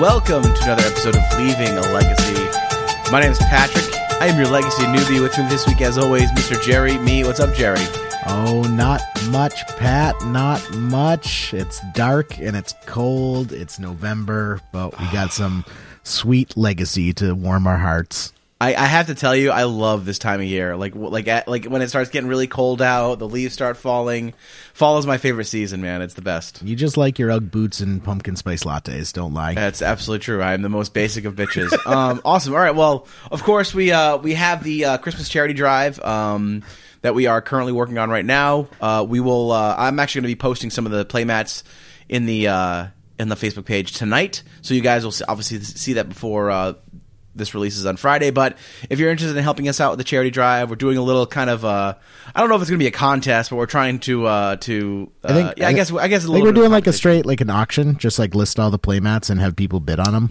Welcome to another episode of Leaving a Legacy. My name is Patrick. I am your legacy newbie. With me this week, as always, Mr. Jerry. Me. What's up, Jerry? Oh, not much, Pat. Not much. It's dark and it's cold. It's November, but we got some sweet legacy to warm our hearts. I, I have to tell you, I love this time of year. Like, like, at, like when it starts getting really cold out, the leaves start falling. Fall is my favorite season, man. It's the best. You just like your Ugg boots and pumpkin spice lattes. Don't lie. That's absolutely true. I am the most basic of bitches. Um, awesome. All right. Well, of course we uh, we have the uh, Christmas charity drive um, that we are currently working on right now. Uh, we will. Uh, I'm actually going to be posting some of the playmats in the uh, in the Facebook page tonight, so you guys will obviously see that before. Uh, this releases on Friday, but if you're interested in helping us out with the charity drive, we're doing a little kind of uh, I don't know if it's going to be a contest, but we're trying to uh, to uh, I think- yeah, I, guess I guess a I think we're doing like a straight like an auction, just like list all the playmats and have people bid on them.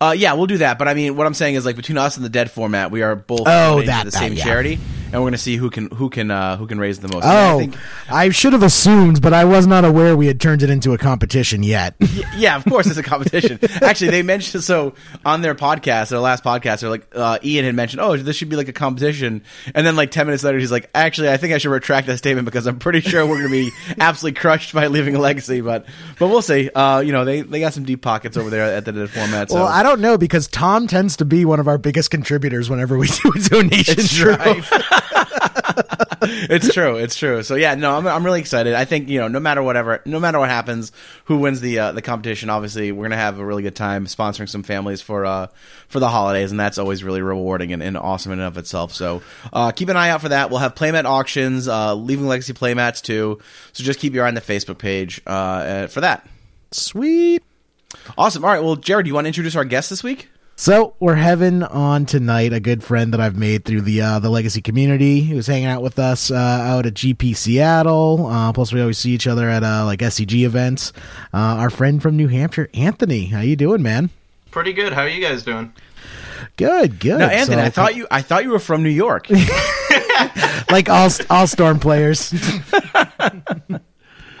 Uh, yeah, we'll do that. But I mean, what I'm saying is like between us and the dead format, we are both Oh, donating that- to the that, same yeah. charity, and we're going to see who can who can uh, who can raise the most. Yeah, I Oh, think- I should have assumed, but I was not aware we had turned it into a competition yet. yeah, of course, it's a competition. Actually, they mentioned so on their podcast, their last podcast, they're like uh, Ian had mentioned, oh, this should be like a competition, and then like ten minutes later, he's like, actually, I think I should retract that statement because I'm pretty sure we're going to be absolutely crushed by leaving a legacy. But but we'll see. Uh, you know, they they got some deep pockets over there at the dead format. So. Well, I don't know because Tom tends to be one of our biggest contributors whenever we do a donation It's true. drive. it's true. It's true. So yeah, no, I'm, I'm really excited. I think you know, no matter whatever, no matter what happens, who wins the uh, the competition, obviously, we're gonna have a really good time sponsoring some families for uh for the holidays, and that's always really rewarding and, and awesome in and of itself. So uh, keep an eye out for that. We'll have playmat auctions, uh, leaving legacy playmats too. So just keep your eye on the Facebook page uh, for that. Sweet. Awesome. All right. Well, Jared, do you want to introduce our guest this week? So we're having on tonight a good friend that I've made through the uh, the legacy community. He was hanging out with us uh, out at GP Seattle. Uh, plus, we always see each other at uh, like SCG events. Uh, our friend from New Hampshire, Anthony. How you doing, man? Pretty good. How are you guys doing? Good, good. No, Anthony. So- I thought you I thought you were from New York. like all all storm players.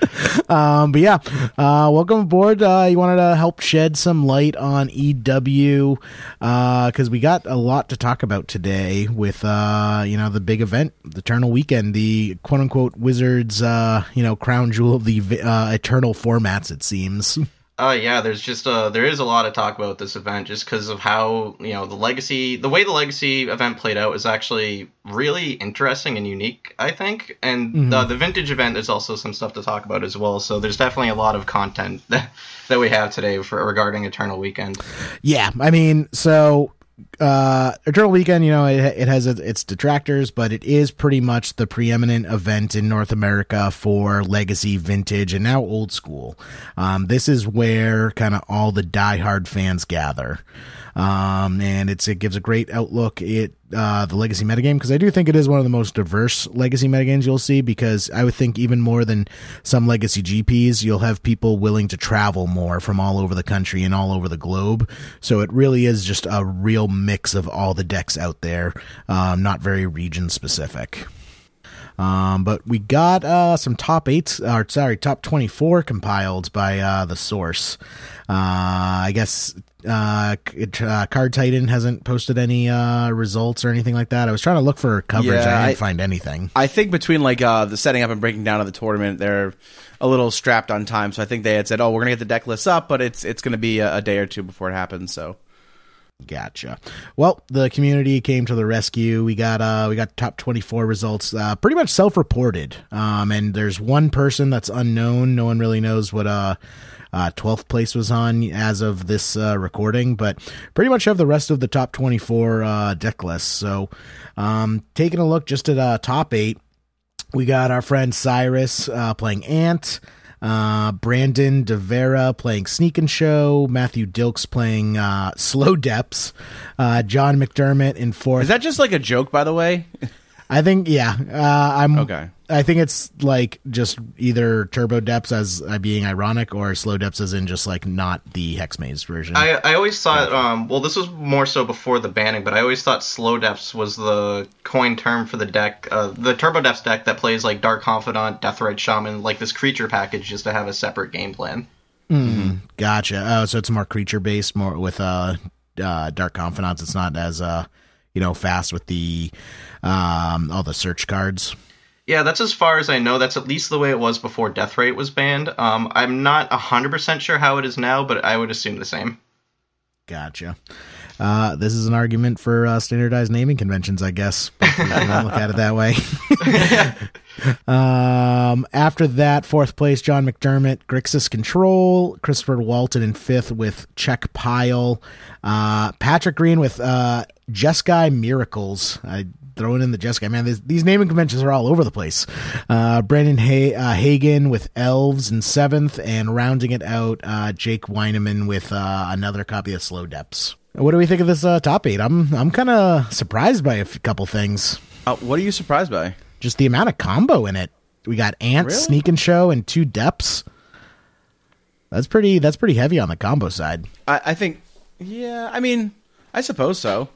um, but yeah, uh, welcome aboard. Uh, you wanted to help shed some light on EW because we got a lot to talk about today with uh, you know the big event, the Eternal Weekend, the quote unquote Wizards, uh, you know crown jewel of the uh, Eternal formats. It seems. Uh, yeah, there's just uh, there is a lot of talk about this event just because of how you know the legacy, the way the legacy event played out is actually really interesting and unique, I think. And uh, the vintage event, there's also some stuff to talk about as well. So there's definitely a lot of content that, that we have today for regarding Eternal Weekend. Yeah, I mean, so uh Eternal Weekend, you know, it, it has its detractors, but it is pretty much the preeminent event in North America for legacy, vintage, and now old school. Um, this is where kind of all the diehard fans gather. Um, and it's it gives a great outlook at uh, the legacy metagame because I do think it is one of the most diverse legacy metagames you'll see because I would think even more than some legacy GPs, you'll have people willing to travel more from all over the country and all over the globe. So it really is just a real mix of all the decks out there, um, not very region specific. Um, but we got uh, some top eight, or sorry, top twenty-four compiled by uh, the source. Uh, I guess uh, it, uh, Card Titan hasn't posted any uh, results or anything like that. I was trying to look for coverage. Yeah, I didn't I- find anything. I think between like uh, the setting up and breaking down of the tournament, they're a little strapped on time. So I think they had said, "Oh, we're gonna get the deck lists up, but it's it's gonna be a, a day or two before it happens." So Gotcha. Well, the community came to the rescue. We got uh we got top 24 results uh pretty much self-reported. Um and there's one person that's unknown. No one really knows what uh uh 12th place was on as of this uh recording, but pretty much have the rest of the top 24 uh deck lists. So, um taking a look just at uh top 8, we got our friend Cyrus uh, playing Ant. Uh, Brandon DeVera playing Sneak and Show. Matthew Dilks playing uh, Slow Depths. Uh, John McDermott in fourth. Is that just like a joke, by the way? I think yeah. Uh, I'm Okay. I think it's like just either Turbo Depths as uh, being ironic or Slow Depths as in just like not the Hexmage version. I, I always thought, um, well, this was more so before the banning, but I always thought Slow Depths was the coin term for the deck, uh, the Turbo Depths deck that plays like Dark Confidant, death Deathrite Shaman, like this creature package, just to have a separate game plan. Gotcha. Oh, so it's more creature based, more with uh, uh Dark Confidants. It's not as uh you know fast with the um all the search cards. Yeah, that's as far as I know. That's at least the way it was before Deathrite was banned. Um, I'm not 100% sure how it is now, but I would assume the same. Gotcha. Uh, this is an argument for uh, standardized naming conventions, I guess. If you wanna look at it that way. um, after that, fourth place, John McDermott, Grixis Control, Christopher Walton in fifth with Czech Pile, uh, Patrick Green with uh, Jeskai Miracles. I throwing in the Jeskai man. These, these naming conventions are all over the place. Uh, Brandon ha- uh, Hagen with Elves in seventh, and rounding it out, uh, Jake Weineman with uh, another copy of Slow Depths. What do we think of this uh, top eight? I'm I'm kind of surprised by a f- couple things. Uh, what are you surprised by? Just the amount of combo in it. We got Ants, Really? Sneak and Show, and two Depths. That's pretty. That's pretty heavy on the combo side. I, I think, yeah. I mean, I suppose so.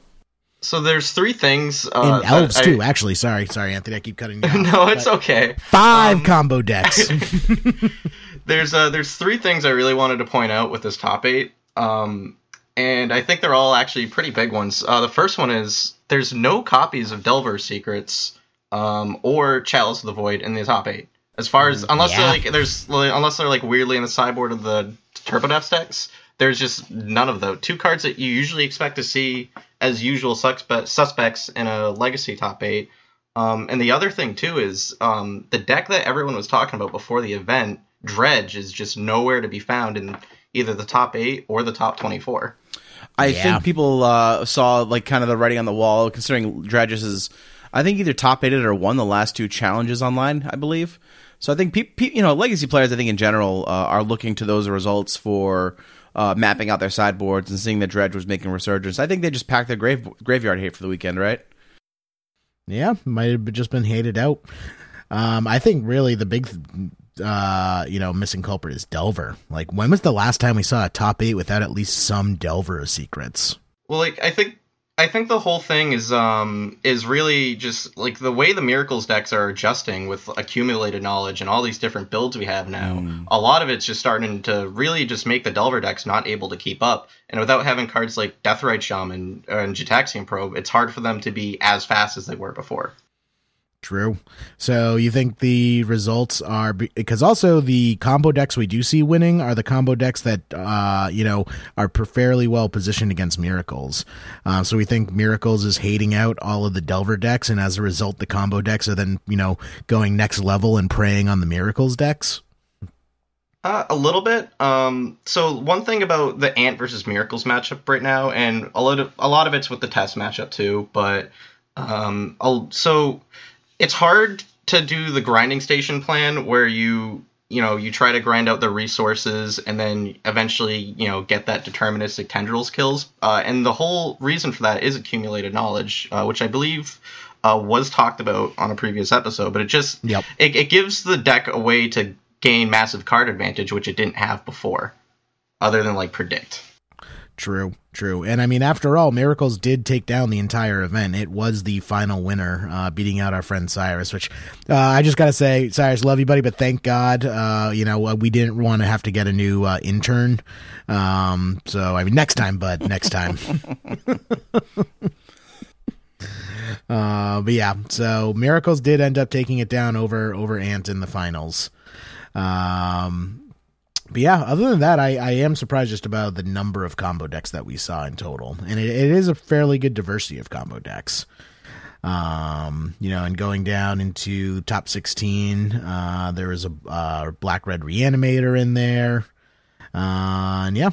So there's three things. Uh, And that elves I- too. Actually, sorry, sorry, Anthony. I keep cutting you off. no, it's okay. Five combo decks. There's uh, there's three things I really wanted to point out with this top eight, um, and I think they're all actually pretty big ones. Uh, the first one is there's no copies of Delver Secrets um, or Chalice of the Void in the top eight. As far as unless yeah. they're like there's unless they're like weirdly in the sideboard of the Turbo Depths decks, there's just none of those. Two cards that you usually expect to see as usual suspe- suspects in a Legacy top eight. Um, and the other thing too is um, the deck that everyone was talking about before the event, Dredge, is just nowhere to be found in either the top eight or the top twenty-four. I Yeah. think people uh, saw like kind of the writing on the wall, considering Dredges is, I think either top eighted or won the last two challenges online, I believe. So I think pe- pe- you know legacy players, I think in general, uh, are looking to those results for uh, mapping out their sideboards and seeing that Dredge was making resurgence. I think they just packed their grave graveyard hate for the weekend, right? yeah, might have just been hated out. Um, I think really the big, uh, you know, missing culprit is Delver. Like, when was the last time we saw a top eight without at least some Delver secrets? Well, like I think I think the whole thing is um is really just like the way the miracles decks are adjusting with accumulated knowledge and all these different builds we have now. A lot of it's just starting to really just make the Delver decks not able to keep up. And without having cards like Deathrite Shaman and Gitaxian Probe, it's hard for them to be as fast as they were before. True. So you think the results are because also the combo decks we do see winning are the combo decks that uh you know are fairly well positioned against miracles. Uh, so we think miracles is hating out all of the Delver decks, and as a result, the combo decks are then you know going next level and preying on the miracles decks. Uh, a little bit. Um, so one thing about the Ant versus Miracles matchup right now, and a lot of a lot of it's with the test matchup too. But um, so it's hard to do the grinding station plan where you you know you try to grind out the resources and then eventually you know get that deterministic tendrils kills. Uh, and the whole reason for that is accumulated knowledge, uh, which I believe. Uh, was talked about on a previous episode, but it just Yep. it, it gives the deck a way to gain massive card advantage, which it didn't have before, other than like predict. True, true. And I mean, after all, Miracles did take down the entire event. It was the final winner, uh, beating out our friend Cyrus, which uh, I just got to say, Cyrus, love you, buddy, but thank God, uh, you know, uh, we didn't want to have to get a new uh, intern. Um, so, I mean, next time, bud, next time. uh, but yeah, so Miracles did end up taking it down over over Ant in the finals. Um, but yeah, other than that, I, I am surprised just about the number of combo decks that we saw in total, and it, it is a fairly good diversity of combo decks. Um, you know, and going down into top sixteen, uh, there was a uh, black red reanimator in there, uh, and yeah.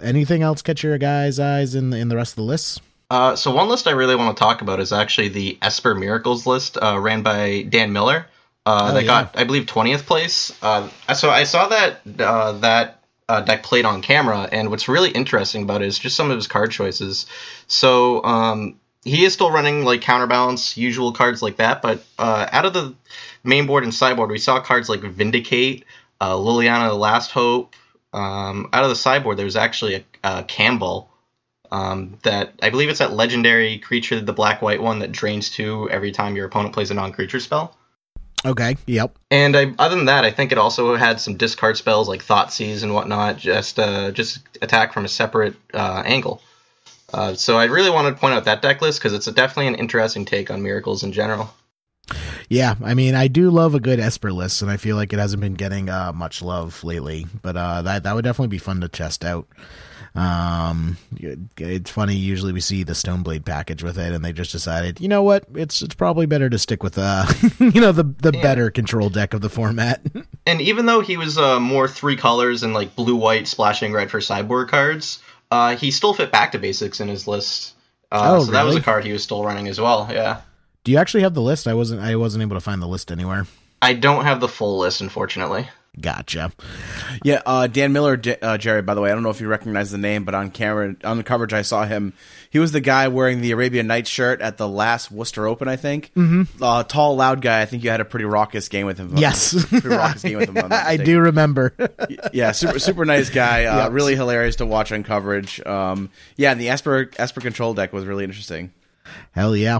Anything else catch your guys' eyes in the, in the rest of the lists? Uh, so one list I really want to talk about is actually the Esper Miracles list, uh, ran by Dan Miller. Uh, Oh, that yeah. got, I believe, twentieth place. Uh, so I saw that uh, that uh, deck played on camera, and what's really interesting about it is just some of his card choices. So um, he is still running like counterbalance, usual cards like that, but uh, out of the main board and sideboard, we saw cards like Vindicate, uh, Liliana, the Last Hope. Um, out of the sideboard, there's actually a, a Kambal. Um, that I believe it's that legendary creature, the black white one that drains two every time your opponent plays a non creature spell. Okay. Yep. And I, other than that, I think it also had some discard spells like Thoughtseize and whatnot, just uh, just attack from a separate uh, angle. Uh, so I really wanted to point out that deck list because it's definitely an interesting take on miracles in general. Yeah, I mean, I do love a good Esper list, and I feel like it hasn't been getting uh, much love lately. But uh, that that would definitely be fun to test out. Um, it- it's funny. Usually, we see the Stoneblade package with it, and they just decided, you know what? It's it's probably better to stick with uh, you know, the the Yeah. better control deck of the format. And even though he was uh, more three colors and like blue white splashing red for sideboard cards, uh, he still fit back to basics in his list. Uh, Oh, so that was a card he was still running as well. Yeah. Do you actually have the list? I wasn't I wasn't able to find the list anywhere. I don't have the full list, unfortunately. Gotcha. Yeah, uh, Dan Miller, J- uh, Jerry. By the way, I don't know if you recognize the name, but on camera, on the coverage, I saw him. He was the guy wearing the Arabian Nights shirt at the last Worcester Open, I think. Mm-hmm. Uh, tall, loud guy. I think you had a pretty raucous game with him. Yes, pretty raucous game with him. I'm not I mistaken. do remember. yeah, super super nice guy. Uh, Yep. Really hilarious to watch on coverage. Um, yeah, and the Esper Esper control deck was really interesting. Hell yeah.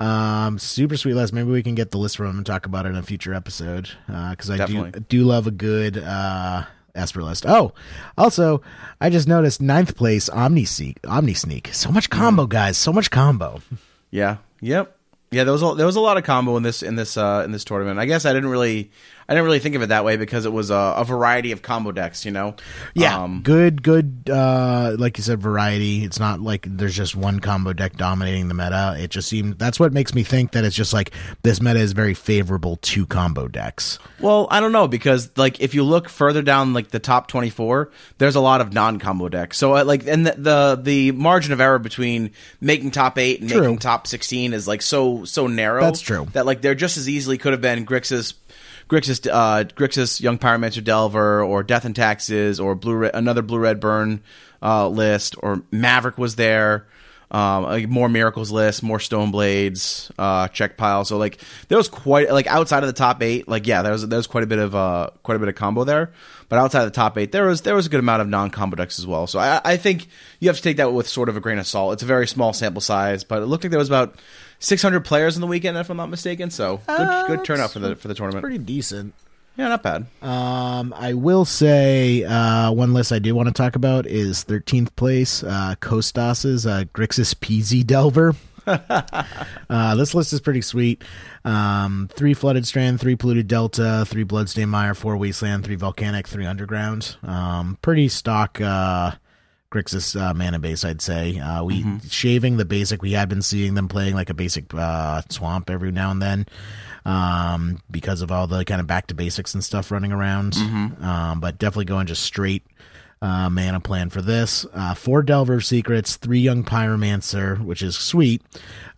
Um, super sweet list. Maybe we can get the list from him and talk about it in a future episode. Because I do do love a good uh, Esper list. Oh, also, I just noticed ninth place Omni Sneak. Omni Sneak. So much combo, guys. So much combo. Yeah. Yep. Yeah, there was a, there was a lot of combo in this in this uh, in this tournament. I guess I didn't really I didn't really think of it that way because it was a, a variety of combo decks. You know. Yeah, Um, good, good. Uh, like you said, variety. It's not like there's just one combo deck dominating the meta. It just seemed that's what makes me think that it's just like this meta is very favorable to combo decks. Well, I don't know because like if you look further down like the top 24, there's a lot of non-combo decks. So uh, like and the, the the margin of error between making top 8 and True. making top 16 is like so so narrow. That's true. That like there just as easily could have been Grixis Grixis uh Grixis Young Pyromancer Delver or Death and Taxes or blue Red- another blue red burn uh list or Maverick was there. Um, more miracles list, more stone blades, uh, Czech pile. So like there was quite like outside of the top eight, like yeah, there was there was quite a bit of uh quite a bit of combo there. But outside of the top eight, there was there was a good amount of non combo decks as well. So I, I think you have to take that with sort of a grain of salt. It's a very small sample size, but it looked like there was about 600 players in the weekend, if I'm not mistaken. So good Uh, good turnout for the for the tournament. Pretty decent. yeah, not bad. Um, I will say uh, one list I do want to talk about is 13th place uh, Kostas's uh, Grixis PZ Delver. uh, this list is pretty sweet. Um, three Flooded Strand, three Polluted Delta, three Bloodstained Mire, four Wasteland, three Volcanic, three Underground. Um, pretty stock uh, Grixis uh, mana base, I'd say. Uh, we shaving the basic. We had been seeing them playing like a basic uh, swamp every now and then, um, because of all the kind of back to basics and stuff running around. Um, but definitely going just straight uh, mana plan for this. Uh, four Delver Secrets, three Young Pyromancer, which is sweet.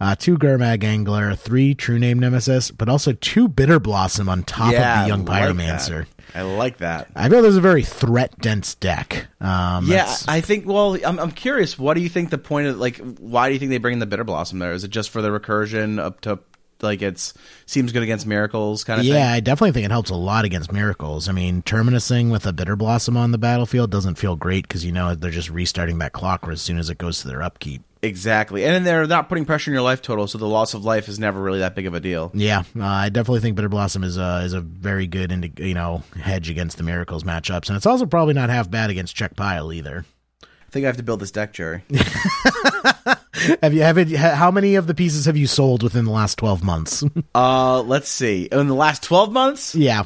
Uh, two Gurmag Angler, three True Name Nemesis, but also two Bitterblossom on top yeah, of the Young I like Pyromancer. that. I like that. I feel there's a very threat dense deck. Um, Yeah, I think. Well, I'm, I'm curious. What do you think the point of like? Why do you think they bring in the bitterblossom there? Is it just for the recursion up to like it's seems good against miracles kind of yeah, thing? I definitely think it helps a lot against miracles. I mean, terminusing with a bitterblossom on the battlefield doesn't feel great because you know they're just restarting that clock as soon as it goes to their upkeep. Exactly, and then they're not putting pressure on your life total, so the loss of life is never really that big of a deal. Yeah, uh, I definitely think bitterblossom is a is a very good indi- you know hedge against the miracles matchups, and it's also probably not half bad against Czech pile either. I think I have to build this deck, Jerry. Have you have it? How many of the pieces have you sold within the last twelve months? uh, let's see. In the last twelve months, yeah,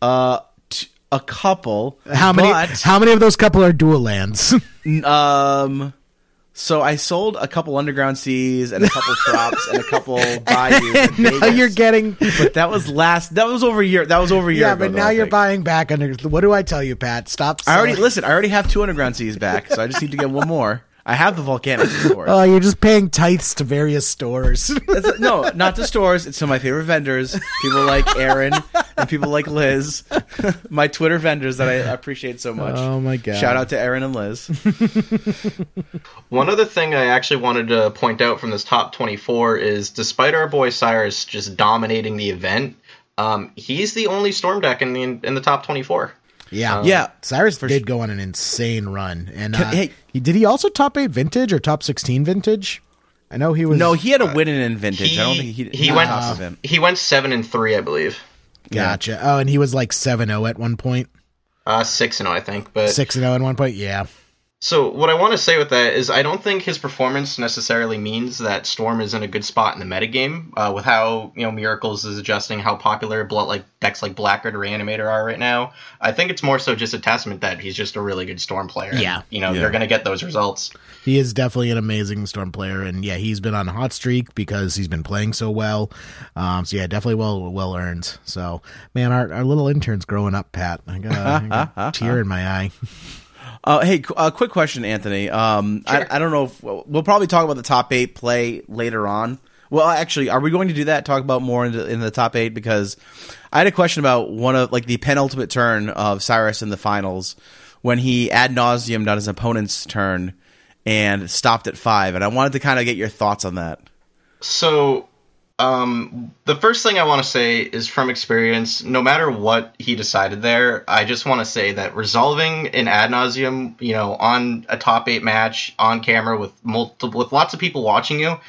uh, t- a couple. how many? But, How many of those couple are dual lands? um, so I sold a couple underground seas and a couple traps and a couple bayous. now you're getting. But that was last. That was over a year. That was over a year. Yeah, ago, but now I you're buying back under. What do I tell you, Pat? Stop. I already listen. I already have two underground seas back, so I just need to get one more. I have the volcanic sword. Oh, you're just paying tithes to various stores. It's- no, not to stores. It's to my favorite vendors. People like Aaron and people like Liz. my Twitter vendors that I appreciate so much. Oh my God. Shout out to Aaron and Liz. One other thing I actually wanted to point out from this top 24 is despite our boy Cyrus just dominating the event, um, he's the only storm deck in the in the top 24. Yeah, Yeah. Cyrus did go on an insane run, and Can- uh, hey- did he also top eight vintage or top sixteen vintage? I know he was. No, he had a win in vintage. I don't think he he not went top of him. he went seven and three, I believe. gotcha. Oh, and he was like seven zero at one point, Uh, six and oh, I think. But six and zero at one point. Yeah, So what I want to say with that is I don't think his performance necessarily means that Storm is in a good spot in the metagame. Uh, with how you know Miracles is adjusting, how popular blood like decks like Blackguard or Reanimator are right now. I think it's more so just a testament that he's just a really good Storm player. and, Yeah. you know Yeah. they're gonna get those results. he is definitely an amazing storm player, and yeah, he's been on a hot streak because he's been playing so well. Um, so yeah, definitely well well earned. So man, our our little intern's growing up, Pat. I got, a- I got a tear in my eye. Uh, hey, a uh, quick question, Anthony. Um, Sure. I, I don't know if we'll, we'll probably talk about the top eight play later on. Well, actually, are we going to do that? Talk about more in the, in the top eight because I had a question about one of like the penultimate turn of Cyrus in the finals when he ad nauseam on his opponent's turn and stopped at five, and I wanted to kind of get your thoughts on that. So, um, the first thing I want to say is from experience, no matter what he decided there, I just want to say that resolving an ad nauseam, you know, on a top eight match on camera with multiple, with lots of people watching you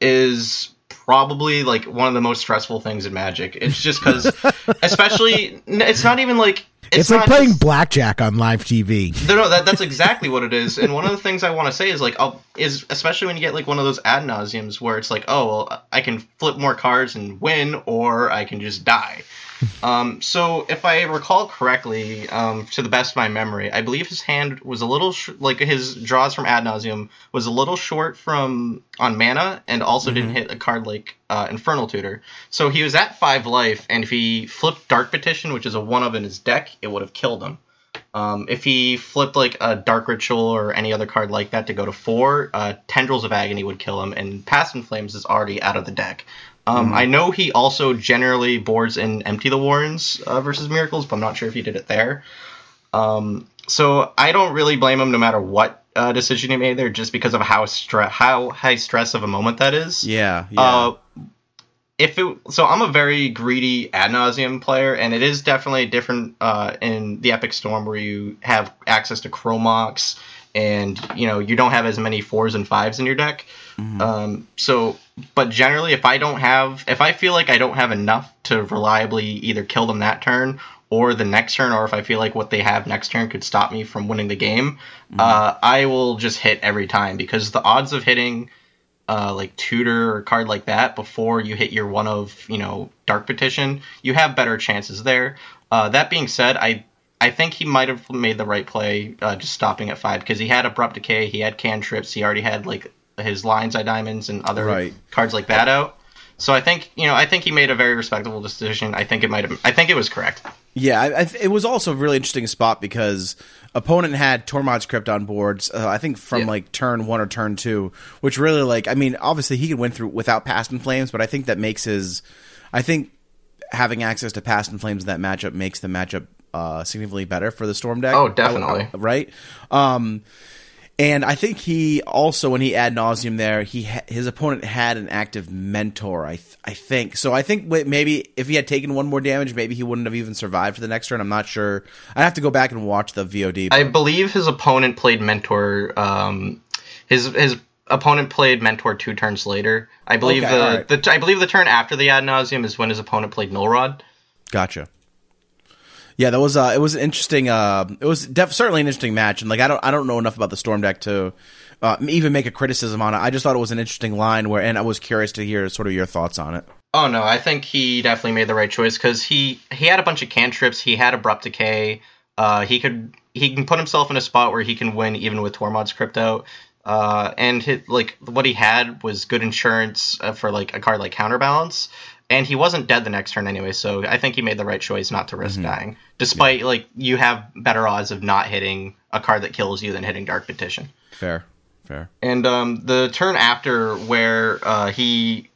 is probably like one of the most stressful things in Magic. It's just because, especially, it's not even like, It's, it's, like playing just- blackjack on live TV. no, no, that, that's exactly what it is. And one of the things I want to say is like, I'll, is especially when you get like one of those ad nauseams where it's like, oh, well, I can flip more cards and win, or I can just die. Um, so if I recall correctly, um, to the best of my memory, I believe his hand was a little sh- like his draws from ad nauseam was a little short from on mana, and also didn't hit a card like uh, Infernal Tutor. So he was at five life, and if he flipped Dark Petition, which is a one of in his deck, it would have killed him. Um, if he flipped like a Dark Ritual or any other card like that to go to four, uh, Tendrils of Agony would kill him, and Past in Flames is already out of the deck. Um, I know he also generally boards in Empty the Warrens uh, versus Miracles, but I'm not sure if he did it there. Um, so I don't really blame him no matter what uh, decision he made there, just because of how stre- how high stress of a moment that is. Yeah, yeah. Uh, if it so, I'm a very greedy ad nauseam player, and it is definitely different uh, in the Epic Storm where you have access to Chrome Mox, and you know you don't have as many fours and fives in your deck. Um, so, but generally, if I don't have, if I feel like I don't have enough to reliably either kill them that turn or the next turn, or if I feel like what they have next turn could stop me from winning the game, uh, I will just hit every time because the odds of hitting uh, like tutor or card like that before you hit your one of you know dark petition you have better chances there. Uh, that being said i i think he might have made the right play uh, just stopping at five because he had abrupt decay he had cantrips he already had like his lion's eye diamonds and other Right. cards like that out so i think you know i think he made a very respectable decision i think it might have i think it was correct Yeah, I, I, th- it was also a really interesting spot because opponent had Tormod's Crypt on boards. Uh, I think from Yeah. like turn one or turn two, which really like I mean, obviously he could win through without Past in Flames, but I think that makes his. I think having access to Past in Flames in that matchup makes the matchup uh, significantly better for the Storm deck. Oh, definitely. Right. Um, and I think he also, when he ad nauseam there, he ha- his opponent had an active mentor. I th- I think so. I think maybe if he had taken one more damage, maybe he wouldn't have even survived for the next turn. I'm not sure. I'd have to go back and watch the VOD. I believe his opponent played mentor. Um, his his opponent played mentor two turns later. I believe Okay, the, alright. the I believe the turn after the ad nauseam is when his opponent played null rod. Gotcha. Yeah, that was uh, it was an interesting. Uh, it was def- certainly an interesting match, and like I don't I don't know enough about the Storm deck to uh, even make a criticism on it. I just thought it was an interesting line where, and I was curious to hear sort of your thoughts on it. Oh no, I think he definitely made the right choice because he he had a bunch of cantrips. He had abrupt decay. Uh, he could he can put himself in a spot where he can win even with Tormod's crypto. Uh, and hit, like what he had was good insurance uh, for like a card like counterbalance, and he wasn't dead the next turn anyway. So I think he made the right choice not to risk dying, despite like you have better odds of not hitting a card that kills you than hitting Dark Petition. Fair, fair. And um, the turn after where uh, he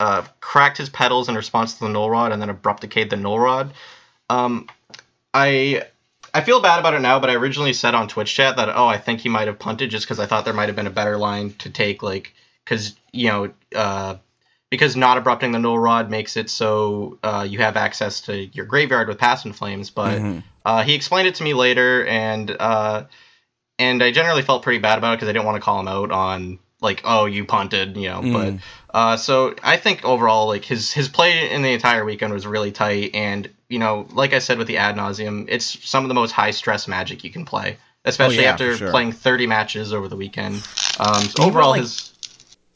uh, cracked his petals in response to the null rod and then abrupt decayed the null rod. Um, I I feel bad about it now, but I originally said on Twitch chat that oh I think he might have punted just because I thought there might have been a better line to take like because you know uh, because not abrupting the null rod makes it so uh, you have access to your graveyard with Past in Flames. But Mhm. uh, he explained it to me later, and uh, and I generally felt pretty bad about it because I didn't want to call him out on like oh you punted you know but Mm. uh, so I think overall like his his play in the entire weekend was really tight and you know like I said with the ad nauseam it's some of the most high stress magic you can play especially Oh, yeah, after sure. playing 30 matches over the weekend um, so overall like, his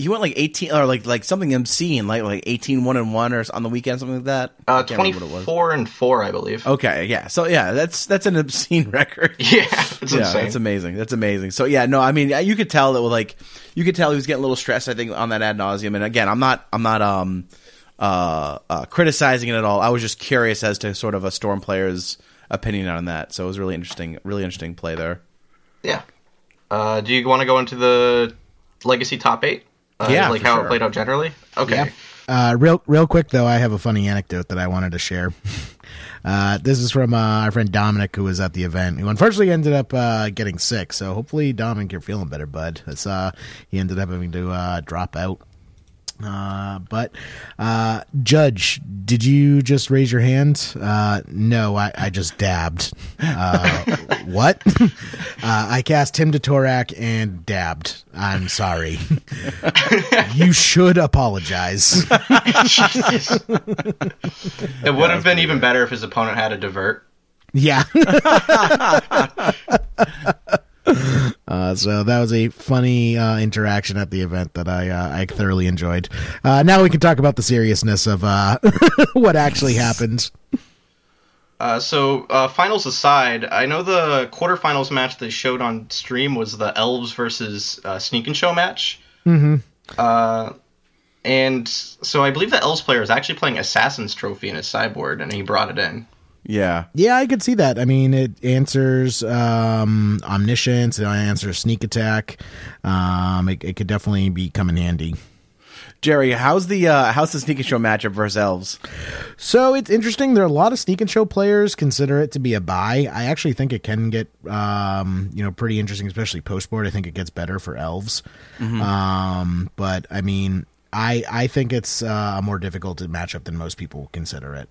He went like 18 or like like something obscene, like like 18 1 and 1 or on the weekend something like that. uh, I can't remember what it was. 24 and 4 I believe Okay, yeah. So yeah, that's that's an obscene record. yeah it's yeah, insane that's amazing. That's amazing. So yeah, no, I mean, you could tell that with like, you could tell he was getting a little stressed. I think on that ad nauseam. And again, I'm not, I'm not, um, uh, uh, criticizing it at all. I was just curious as to sort of a Storm player's opinion on that. So it was really interesting, really interesting play there. Yeah. Uh, do you want to go into the legacy top eight? Uh, Yeah, like how sure. it played out generally. Okay. Yeah. Uh, real, real quick though, I have a funny anecdote that I wanted to share. Uh, this is from uh, our friend Dominic, who was at the event, who unfortunately ended up uh, getting sick. So hopefully, Dominic, you're feeling better, bud. It's, uh, he ended up having to uh, drop out. Uh, but uh, Judge, did you just raise your hand? Uh, no, I, I just dabbed. Uh, what? uh, I cast Tim to Torak and dabbed. I'm sorry. you should apologize. It would have been even better if his opponent had a divert. Yeah. uh, so that was a funny uh, interaction at the event that I uh, I thoroughly enjoyed. Uh, now we can talk about the seriousness of uh, what actually happened. Uh, so, uh, finals aside, I know the quarterfinals match they showed on stream was the Elves versus uh, Sneak and Show match. Mm-hmm. Uh, and so I believe the Elves player is actually playing Assassin's Trophy in his sideboard, and he brought it in. Yeah. Yeah, I could see that. I mean, it answers um, omniscience. It answers sneak attack. Um, it, it could definitely be come in handy. Jerry, how's the uh, how's the sneaky show matchup versus elves? So it's interesting. There are a lot of sneak and show players consider it to be a buy. I actually think it can get, um, you know, pretty interesting, especially post board. I think it gets better for elves. Um, but I mean, I I think it's uh, a more difficult matchup than most people consider it.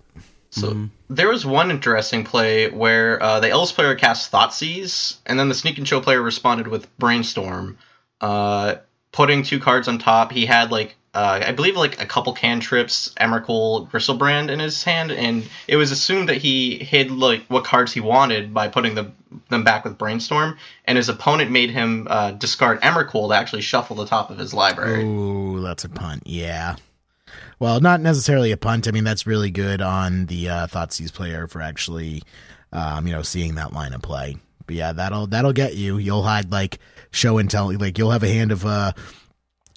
So there was one interesting play where uh, the Elves player cast Thoughtseize, and then the Sneak and Show player responded with Brainstorm, uh, putting two cards on top. He had like uh, I believe like a couple cantrips, Emrakul, Griselbrand in his hand, and it was assumed that he hid like what cards he wanted by putting them them back with Brainstorm, and his opponent made him uh, discard Emrakul to actually shuffle the top of his library. Ooh, that's a punt. Yeah. Well, not necessarily a punt. I mean, that's really good on the uh, Thoughtseize player for actually, um, you know, seeing that line of play. But yeah, that'll that'll get you. You'll hide like show and tell. Like you'll have a hand of uh,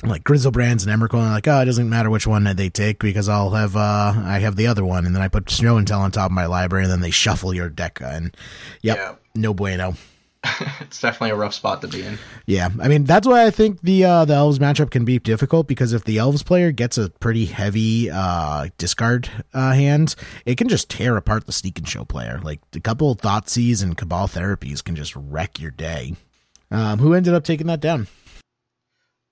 like Griselbrands and Emrakul, and like, oh, it doesn't matter which one they take because I'll have uh, I have the other one, and then I put Show and Tell on top of my library, and then they shuffle your deck, and yep, Yeah. no bueno. it's definitely a rough spot to be in. Yeah, I mean that's why I think the uh, the elves matchup can be difficult because if the elves player gets a pretty heavy uh, discard uh, hand, it can just tear apart the sneak and show player. Like a couple of Thoughtseize and Cabal therapies can just wreck your day. Um, who ended up taking that down?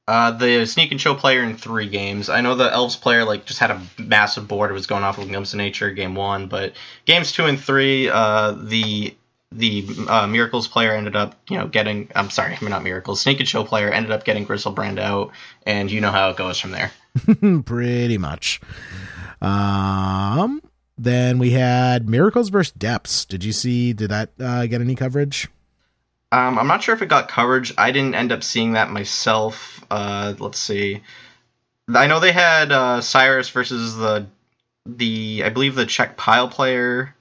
Uh, the sneak and show player in three games. I know the elves player like just had a massive board. It was going off with Glimpse of Nature game one, but games two and three, uh, the the uh, miracles player ended up you know getting. I'm sorry, I mean not miracles. Sneak and show player ended up getting Griselbrand out, and you know how it goes from there. pretty much. Um, then we had Miracles versus Depths. Did you see? Did that uh, get any coverage? Um, I'm not sure if it got coverage. I didn't end up seeing that myself. Uh, let's see. I know they had uh, Cyrus versus the the I believe the Czech pile player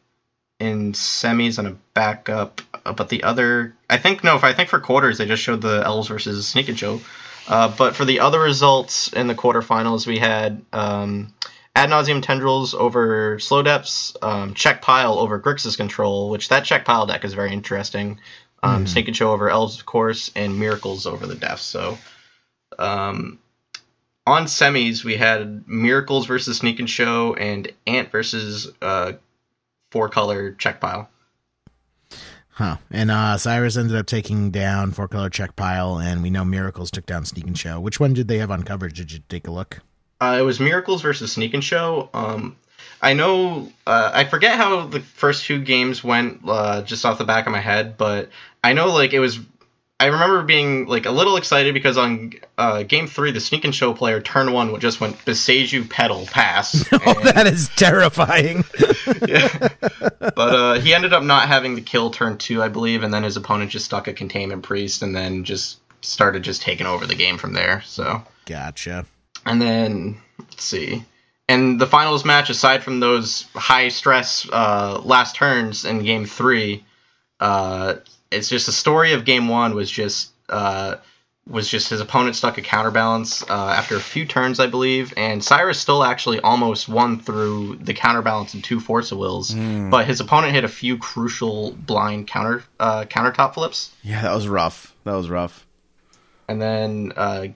in semis and a backup, uh, but the other I think no. If I think for quarters they just showed the Elves versus Sneak and Show. Uh, but for the other results in the quarterfinals, we had um, Ad nauseam tendrils over slow depths, um, Czech pile over Grixis control, which that Czech pile deck is very interesting. Um, Sneak and Show over Elves, of course, and Miracles over the Depths. So, um, on semis, we had Miracles versus Sneak and Show and Ant versus uh, Four Color Czech Pile. Huh. And uh, Cyrus ended up taking down Four Color Czech Pile, and we know Miracles took down Sneak and Show. Which one did they have on coverage? Did you take a look? Uh, it was Miracles versus Sneak and Show. Um, I know uh, I forget how the first two games went uh, just off the back of my head, but I know like it was. I remember being like a little excited because on uh, game three, the Sneak and Show player turn one just went Beseju petal pass. Oh, and- that is terrifying. yeah. But uh, he ended up not having the kill turn two, I believe, and then his opponent just stuck a containment priest and then just started just taking over the game from there. So gotcha. and then let's see. And the finals match, aside from those high stress uh, last turns in game three, uh, it's just the story of game one was just uh, was just his opponent stuck a counterbalance uh, after a few turns, I believe, and Cyrus still actually almost won through the counterbalance and two force of wills, but his opponent hit a few crucial blind counter uh, countertop flips. Yeah, that was rough. That was rough. and then uh,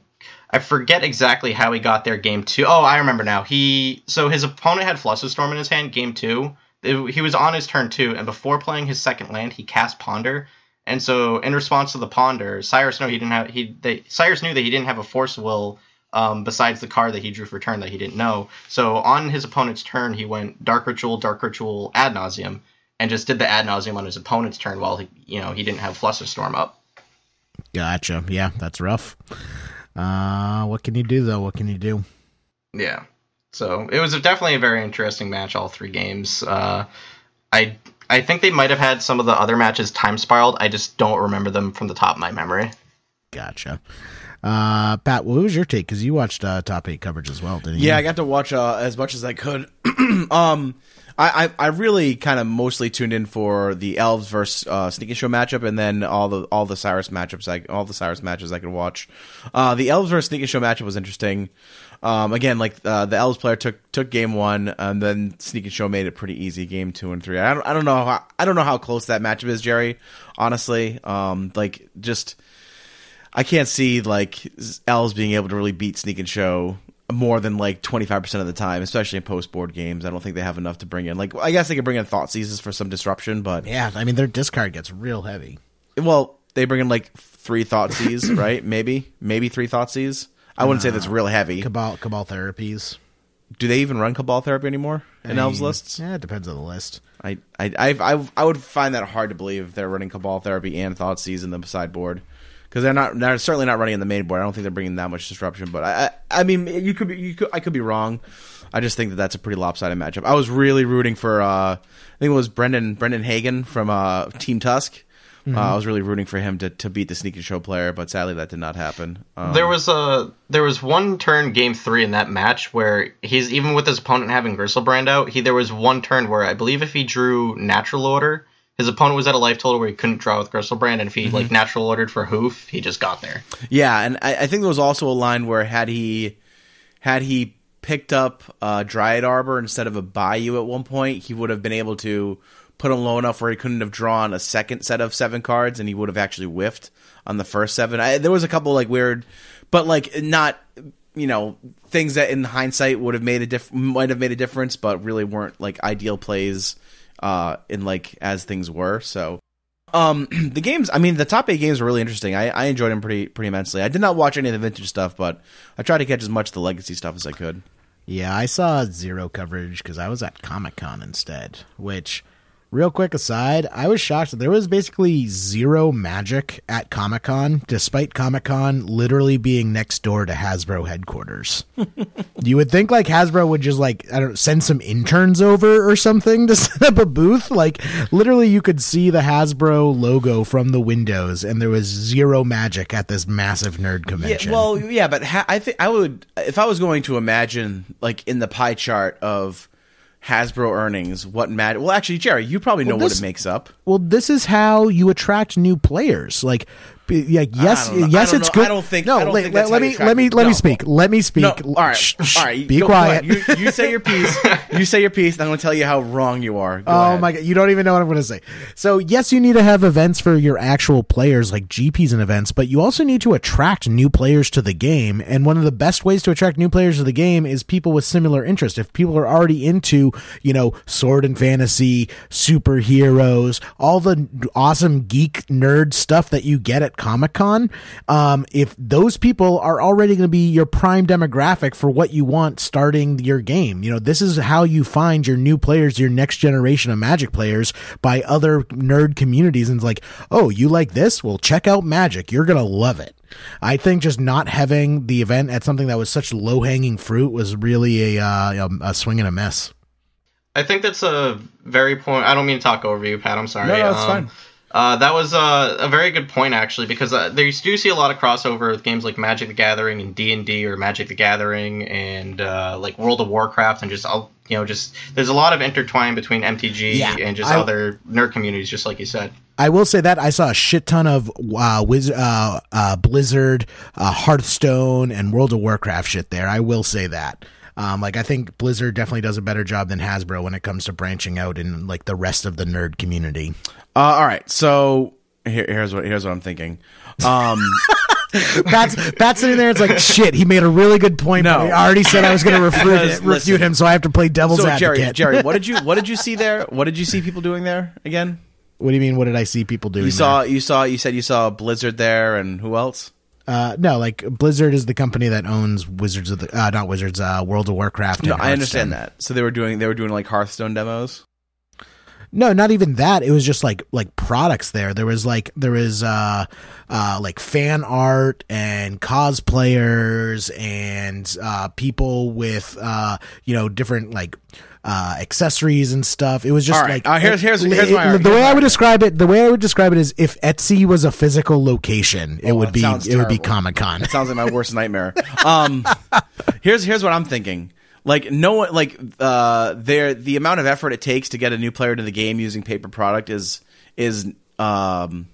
I forget exactly how he got there. Game two. Oh, I remember now. He so his opponent had Flusterstorm in his hand. Game two, It- he was on his turn two, and before playing his second land, he cast Ponder. And so, in response to the Ponder, Cyrus knew he didn't have he. They, Cyrus knew that he didn't have a Force Will. Um, besides the card that he drew for turn that he didn't know. So on his opponent's turn, he went Dark Ritual, Dark Ritual, Ad Nauseam, and just did the Ad Nauseam on his opponent's turn while he, you know, he didn't have Flusterstorm up. Gotcha. Yeah, that's rough. Uh, what can you do though? What can you do? Yeah. So it was definitely a very interesting match, all three games. Uh, I I think they might have had some of the other matches time spiraled. I just don't remember them from the top of my memory. Gotcha. Uh, Pat, what was your take? Because you watched uh, top eight coverage as well, didn't you? Yeah, I got to watch uh, as much as I could. um, I, I I really kind of mostly tuned in for the elves versus uh, sneaky show matchup, and then all the all the Cyrus matchups, I, all the Cyrus matches I could watch. Uh, the elves versus sneaky show matchup was interesting. Um, again, like uh, the elves player took took game one, and then sneaky show made it pretty easy. Game two and three. I don't I don't know how I don't know how close that matchup is, Jerry. Honestly, um, like just. I can't see like Elves being able to really beat Sneak and Show more than like 25% of the time, especially in post board games. I don't think they have enough to bring in. Like, I guess they could bring in Thoughtseizes for some disruption, but Yeah, I mean their discard gets real heavy. well, they bring in like three Thoughtseize, right? Maybe, maybe three Thoughtseize. I wouldn't say that's real heavy. Cabal Cabal therapies. Do they even run Cabal Therapy anymore in Elves I mean, lists? Yeah, it depends on the list. I, I, I, I, I would find that hard to believe if they're running Cabal Therapy and Thoughtseize in the sideboard. Because they're not, they're certainly not running in the main board. I don't think they're bringing that much disruption. But I, I, I mean, you could be, you could, I could be wrong. I just think that that's a pretty lopsided matchup. I was really rooting for, uh, I think it was Brendan, Brendan Hagen from uh, Team Tusk. Uh, I was really rooting for him to, to beat the sneaky show player, but sadly that did not happen. Um, There was a there was one turn game three in that match where he's even with his opponent having Griselbrand out. He there was one turn where I believe if he drew natural order, his opponent was at a life total where he couldn't draw with Griselbrand, and if he like natural ordered for hoof, he just got there. Yeah, and I, I think there was also a line where had he had he picked up uh, Dryad Arbor instead of a Bayou at one point, he would have been able to put him low enough where he couldn't have drawn a second set of seven cards, and he would have actually whiffed on the first seven. I, there was a couple like weird, but like not you know things that in hindsight would have made a diff- might have made a difference, but really weren't like ideal plays uh, in like as things were. So um, the games. I mean, the top eight games were really interesting. I, I enjoyed them pretty pretty immensely. I did not watch any of the vintage stuff, but I tried to catch as much of the legacy stuff as I could. Yeah, I saw zero coverage because I was at Comic Con instead. Which, real quick aside, I was shocked that there was basically zero magic at Comic Con, despite Comic Con literally being next door to Hasbro headquarters. you would think like Hasbro would just like I don't send some interns over or something to set up a booth. Like literally, you could see the Hasbro logo from the windows, and there was zero magic at this massive nerd Yeah, convention. well, yeah, but ha- I think I would if I was going to imagine like in the pie chart of Hasbro earnings, what matter? Well, actually, Jerry, you probably know Well, what it makes up. Well, this is how you attract new players. Like yeah, yes, yes, it's know. good. I don't think- No, don't let, think let, let me let me let me speak. Let me speak. No, all right, Shh, all right. be go- quiet. You, you say your piece. You say your piece. And I'm going to tell you how wrong you are. Go Oh ahead. my god, you don't even know what I'm going to say. So, yes, you need to have events for your actual players like GPs and events, but you also need to attract new players to the game. And one of the best ways to attract new players to the game is people with similar interests. If people are already into, you know, sword and fantasy, superheroes, all the awesome geek nerd stuff that you get at Comic-Con, um, if those people are already going to be your prime demographic for what you want starting your game, you know, this is how you find your new players, your next generation of Magic players by other nerd communities. And it's like, oh, you like this? Well, check out Magic. You're going to love it. I think just not having the event at something that was such low hanging fruit was really a, uh, a, a swing and a miss. I think that's a very point. I don't mean to talk over you, Pat. I'm sorry. No, no, it's Um, fine. Uh, that was uh, a very good point actually, because uh, there you do see a lot of crossover with games like Magic the Gathering and D and D or Magic the Gathering and uh, like World of Warcraft and just all you know, just there's a lot of intertwine between MTG Yeah, and just I- other nerd communities, just like you said. I will say that I saw a shit ton of uh, Wiz- uh, uh, Blizzard, uh, Hearthstone, and World of Warcraft shit there. I will say that. Um, like I think Blizzard definitely does a better job than Hasbro when it comes to branching out in like the rest of the nerd community. Uh, all right. So here, here's what here's what I'm thinking. Um, Pat's, Pat's sitting there. It's like shit. He made a really good point. No. I already said I was going to refute, refute him, so I have to play devil's so advocate. Jerry, Jerry, what did you what did you see there? What did you see people doing there again? what do you mean? What did I see people doing? You saw you saw you said you saw Blizzard there and who else? Uh, no, like Blizzard is the company that owns Wizards of the uh, not Wizards, uh, World of Warcraft. No, I understand that. So they were doing they were doing like Hearthstone demos. No, not even that. It was just like like products there. There was like there was uh uh like fan art and cosplayers and uh people with uh you know different like uh accessories and stuff. It was just right. like Uh, here's- here's- it- here's my it- the way I would describe it. The way I would describe it is if Etsy was a physical location, it Oh, would that be it would be. Comic Con. That sounds like my worst nightmare. Um, here's here's what I'm thinking. Like no one like uh there the amount of effort it takes to get a new player to the game using paper product is is um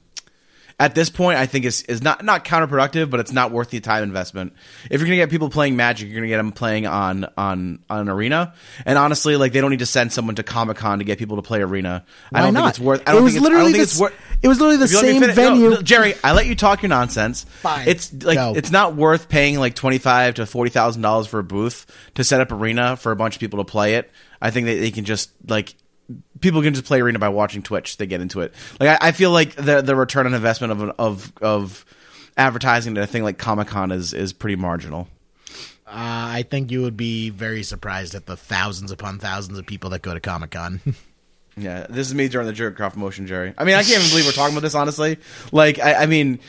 at this point I think is is not not counterproductive, but it's not worth the time investment. If you're gonna get people playing Magic, you're gonna get them playing on on on Arena. And honestly, like they don't need to send someone to Comic Con to get people to play Arena. I don't not? think it's worth. I it don't was think it's, literally think the, it's worth. It was literally the If you let me same finish- venue. no, Jerry, I let you talk your nonsense. Fine. It's like Go. it's not worth paying like twenty five to forty thousand dollars for a booth to set up arena for a bunch of people to play it. I think that they can just like people can just play arena by watching Twitch. They get into it. Like I, I feel like the the return on investment of of of advertising to a thing like Comic Con is is pretty marginal. Uh, I think you would be very surprised at the thousands upon thousands of people that go to Comic Con. Yeah, this is me during the jerk off motion, Jerry. I mean, I can't even believe we're talking about this. Honestly, like, I, I mean,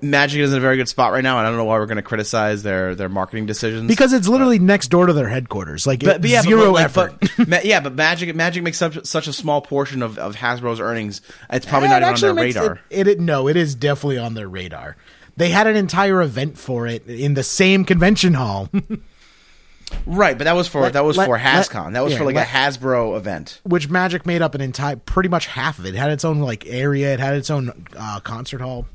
Magic is in a very good spot right now, and I don't know why we're going to criticize their their marketing decisions because it's literally next door to their headquarters. Like but, but yeah, zero but, effort. But, but, yeah, but Magic Magic makes such such a small portion of, of Hasbro's earnings. It's probably It not even on their radar. It, it, no, it is definitely on their radar. They had an entire event for it in the same convention hall, right, but that was for Let- that was let- for let- HasCon. That was yeah, for like let- a Hasbro event. which Magic made up an entire, pretty much half of it. It had its own like area. It had its own uh, concert hall.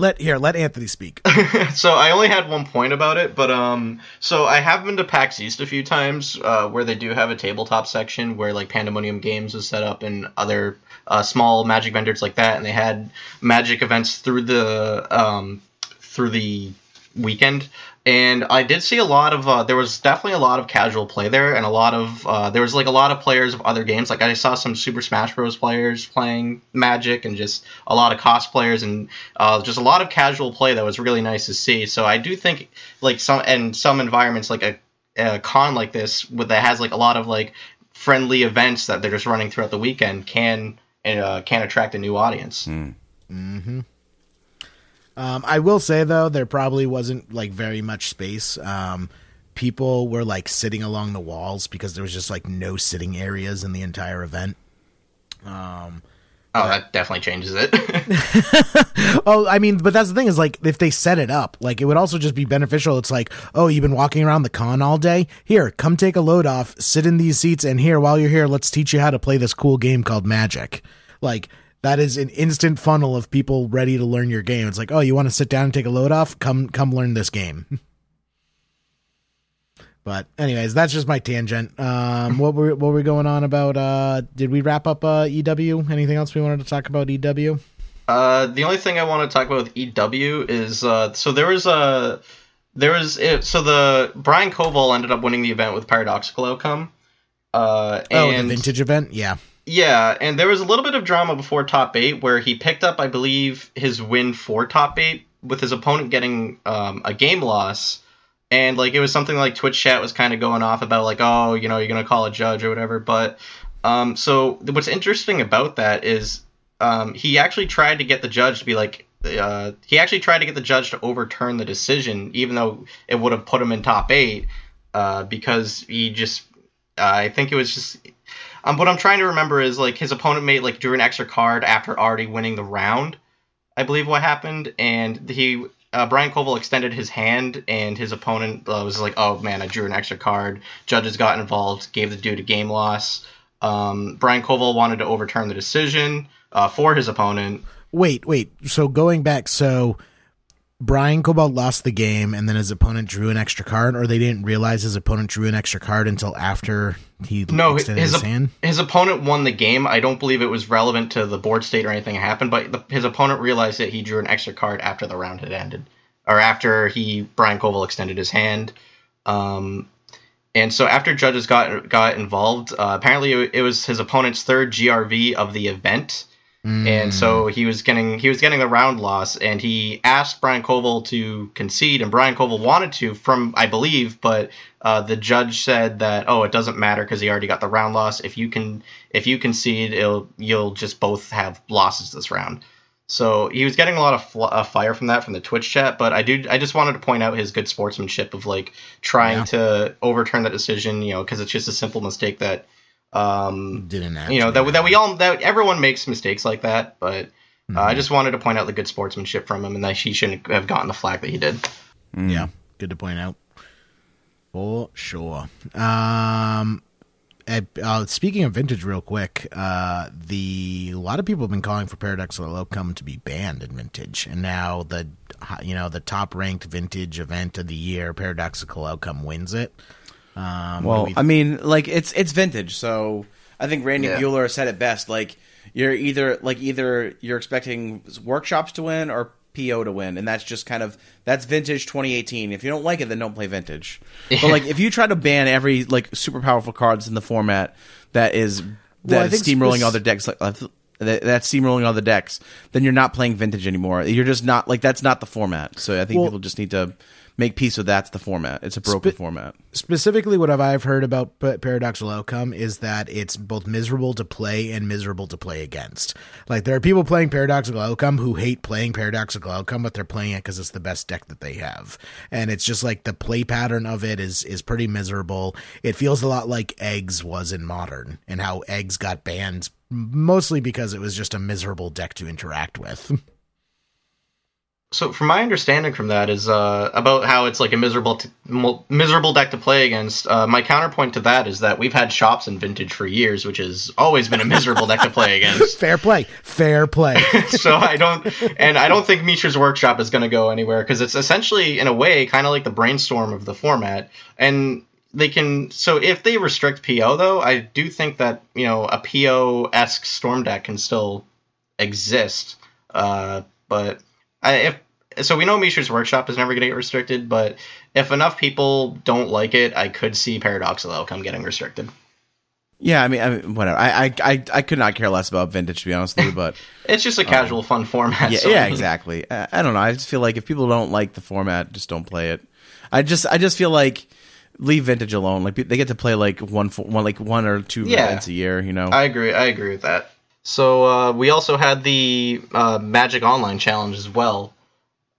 Let here, let Anthony speak. so I only had one point about it, but um, so I have been to PAX East a few times, uh, where they do have a tabletop section where like Pandemonium Games is set up and other uh, small Magic vendors like that, and they had Magic events through the um, through the weekend. And I did see a lot of. Uh, there was definitely a lot of casual play there, and a lot of uh, there was like a lot of players of other games. Like I saw some Super Smash Bros. players playing Magic, and just a lot of cosplayers, and uh, just a lot of casual play that was really nice to see. So I do think like some and some environments like a, a con like this with that has like a lot of like friendly events that they're just running throughout the weekend can uh, can attract a new audience. Um, I will say though, there probably wasn't like very much space. Um, people were like sitting along the walls because there was just like no sitting areas in the entire event. Oh, that definitely changes it. Oh, I mean, but that's the thing is like if they set it up, like it would also just be beneficial. It's like, oh, you've been walking around the con all day. Here, come take a load off, sit in these seats, and here while you're here, let's teach you how to play this cool game called Magic. Like that is an instant funnel of people ready to learn your game. It's like, oh, you want to sit down and take a load off? Come, come learn this game. but anyways, that's just my tangent. Um, what were what were we going on about? Uh, did we wrap up uh, EW? Anything else we wanted to talk about EW? Uh, the only thing I want to talk about with EW is uh, so there was a there was it, so the Brian Koval ended up winning the event with Paradoxical Outcome. Uh, Oh, the vintage event. Yeah. Yeah, and there was a little bit of drama before top eight where he picked up, I believe, his win for top eight with his opponent getting um, a game loss. And like it was something like Twitch chat was kind of going off about like, oh, you know, you're gonna call a judge or whatever. But um, so what's interesting about that is um, he actually tried to get the judge to be like, uh, he actually tried to get the judge to overturn the decision, even though it would have put him in top eight, uh, because he just, uh, I think it was just um, what I'm trying to remember is like his opponent made like drew an extra card after already winning the round. I believe what happened, and he uh, Brian Koval extended his hand, and his opponent uh, was like, "Oh man, I drew an extra card." Judges got involved, gave the dude a game loss. Um, Brian Koval wanted to overturn the decision uh, for his opponent. Wait, wait. So going back, so Brian Koval lost the game, and then his opponent drew an extra card, or they didn't realize his opponent drew an extra card until after he No, extended his his, hand. his opponent won the game. I don't believe it was relevant to the board state or anything happened, but the, his opponent realized that he drew an extra card after the round had ended, or after he Brian Koval extended his hand. Um, and so after judges got got involved, uh, apparently it, it was his opponent's third GRV of the event, and so he was getting he was getting the round loss, and he asked Brian Koval to concede, and Brian Koval wanted to from I believe, but uh, the judge said that oh it doesn't matter because he already got the round loss. If you can if you concede, it'll you'll just both have losses this round. So he was getting a lot of fl- uh, fire from that from the Twitch chat, but I do I just wanted to point out his good sportsmanship of like trying Yeah. to overturn that decision, you know, because it's just a simple mistake that um Didn't you know that that we all that everyone makes mistakes like that, but Mm-hmm. uh, I just wanted to point out the good sportsmanship from him and that he shouldn't have gotten the flag that he did. Yeah, good to point out. For sure. Um, eh, uh, speaking of vintage, real quick, uh, the a lot of people have been calling for Paradoxical Outcome to be banned in vintage, and now the you know the top ranked vintage event of the year, Paradoxical Outcome wins it. Um, Well, we- I mean, like it's it's vintage, so I think Randy Yeah. Buehler said it best. Like you're either like either you're expecting workshops to win or PO to win, and that's just kind of that's vintage 2018. If you don't like it, then don't play vintage. But like if you try to ban every like super powerful cards in the format that is Well, I that is think steamrolling spec- other decks like. Uh, that, that's steamrolling other decks. Then you're not playing vintage anymore. You're just not like that's not the format. So I think Well- people just need to make peace with that's the format. It's a broken Spe- format. specifically what I've- heard about paradoxical outcome is that it's both miserable to play and miserable to play against. Like there are people playing paradoxical outcome who hate playing paradoxical outcome, but they're playing it because it's the best deck that they have, and it's just like the play pattern of it is is pretty miserable. It feels a lot like eggs was in modern, and how eggs got banned mostly because it was just a miserable deck to interact with. So, from my understanding from that is uh, about how it's like a miserable, t- miserable deck to play against. Uh, my counterpoint to that is that we've had shops in Vintage for years, which has always been a miserable deck to play against. fair play, fair play. so I don't, and I don't think Mishra's Workshop is going to go anywhere because it's essentially, in a way, kind of like the brainstorm of the format. And they can, so if they restrict PO though, I do think that you know a PO esque storm deck can still exist. Uh, but I, if so, we know Mishra's Workshop is never going to get restricted. But if enough people don't like it, I could see Paradoxical Outcome getting restricted. Yeah, I mean, I mean whatever. I, I I I could not care less about vintage to be honest with you, but It's just a um, casual, fun format. yeah, so- yeah, exactly. I, I don't know. I just feel like if people don't like the format, just don't play it. I just I just feel like leave vintage alone. Like they get to play like one one like one or two Yeah. events a year. You know. I agree. I agree with that. So uh, we also had the uh, Magic Online Challenge as well.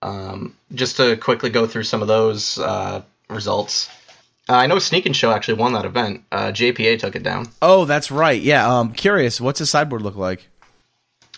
Um, just to quickly go through some of those uh, results. Uh, I know Sneak and Show actually won that event. Uh, JPA took it down. oh, that's right. Yeah. Um, curious. What's his sideboard look like?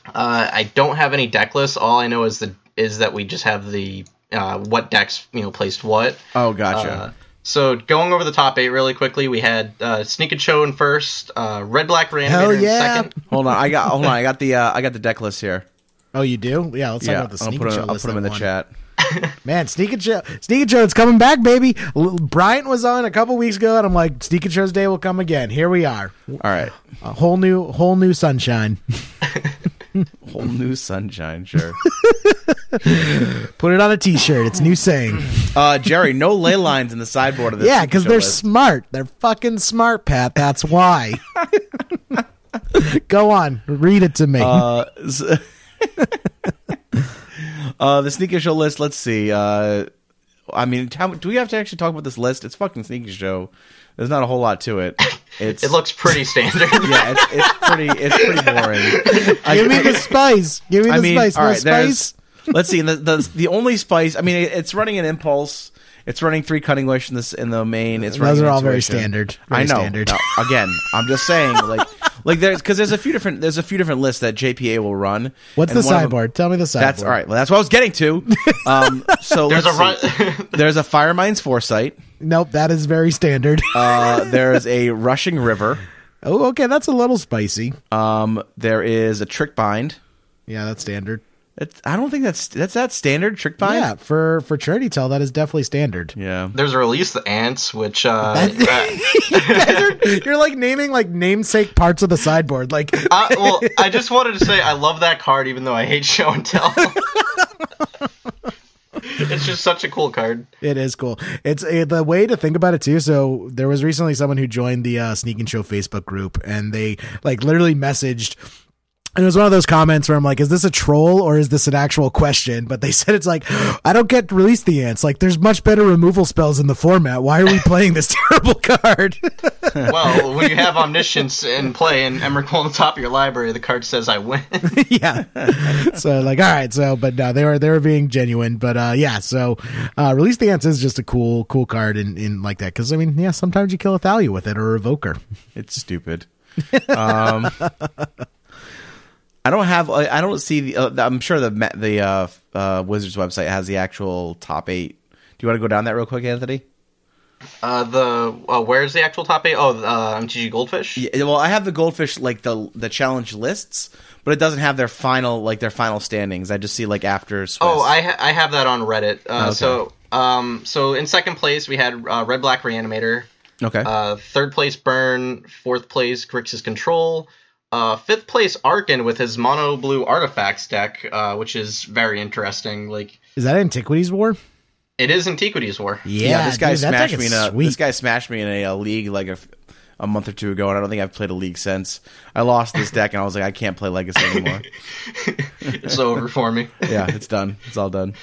Uh, I don't have any deck lists. All I know is the is that we just have the uh, what decks you know placed what. Oh, gotcha. So going over the top eight really quickly, we had uh, Sneak and Show in first, uh, Red Black Reanimator Hell in second. Hold on, I got hold on, I got the uh, I got the deck list here. Oh, you do? Yeah, let's talk about the I'll sneak put and show them, I'll put them in the won. chat. Man, Sneak and Show, Sneak and Show, it's coming back, baby. L- Bryant was on a couple weeks ago, and I'm like, Sneak and Show's day will come again. Here we are, All right, a whole new, whole new sunshine. whole new sunshine, sure. Put it on a T-shirt. It's new saying. Uh, Jerry, no ley lines in the sideboard of this. yeah, because they're list. smart. They're fucking smart, Pat. That's why. Go on, read it to me. Uh, uh, the Sneak and Show list. Let's see. Uh, I mean, how, do we have to actually talk about this list? It's fucking Sneak and Show. There's not a whole lot to it. It's It looks pretty standard. yeah, it's, it's pretty it's pretty boring. I- Give me the spice. Give me the mean, spice. all No spice. Let's see. The, the the only spice. I mean, it, it's running an impulse. It's running three Cunning Wish in this in the main. It's running Those are an all very standard. Very I know. Standard. Now, again, I'm just saying, like, like there's because there's a few different there's a few different lists that JPA will run. What's the one of them- Tell me the sideboard. That's all right. Well, that's what I was getting to. Um, so There's a let's see. run. There's a Firemind's Foresight. Nope, that is very standard. Uh, there's a Rushing River. oh, okay, that's a little spicy. Um, there is a Trickbind. Yeah, that's standard. It's, I don't think that's that's that standard Trickbind. Yeah, for for charity tell, that is definitely standard. Yeah. There's a release the ants, which uh, uh, You're like naming like namesake parts of the sideboard. Like, I, well, I just wanted to say I love that card, even though I hate show and tell. it's just such a cool card. It is cool. It's uh, the way to think about it too. So there was recently someone who joined the uh, Sneak and Show Facebook group, and they like literally messaged. And it was one of those comments where I'm like, "Is this a troll or is this an actual question?" But they said it's like, "I don't get release the ants. Like, there's much better removal spells in the format. Why are we playing this terrible card?" Well, when you have omniscience in play and Emrakul on the top of your library, the card says I win. yeah. so like, all right. So, but no, they were they were being genuine. But uh, yeah. So, uh, release the ants is just a cool cool card in in like that because I mean, yeah, sometimes you kill a Thalia with it or a Evoker. It's stupid. Um, I don't have. I don't see the. Uh, I'm sure the the uh, uh, Wizards website has the actual top eight. Do you want to go down that real quick, Anthony? Uh, the uh, where's the actual top eight? Oh, uh, MTG Goldfish. Yeah, well, I have the goldfish like the the challenge lists, but it doesn't have their final like their final standings. I just see like after. Swiss. Oh, I ha- I have that on Reddit. Uh, Okay. So um so in second place we had uh, Red Black Reanimator. okay. Uh, third place Burn. Fourth place Grixis Control. Uh, fifth place Arkin with his mono blue artifacts deck, uh, which is very interesting. Like Is that Antiquities War? it is Antiquities War. yeah, this guy dude, smashed me in a sweet. this guy smashed me in a, a league like a, a month or two ago, and I don't think I've played a league since. I lost this deck, and I was like, I can't play Legacy anymore. It's over for me. yeah, it's done. It's all done.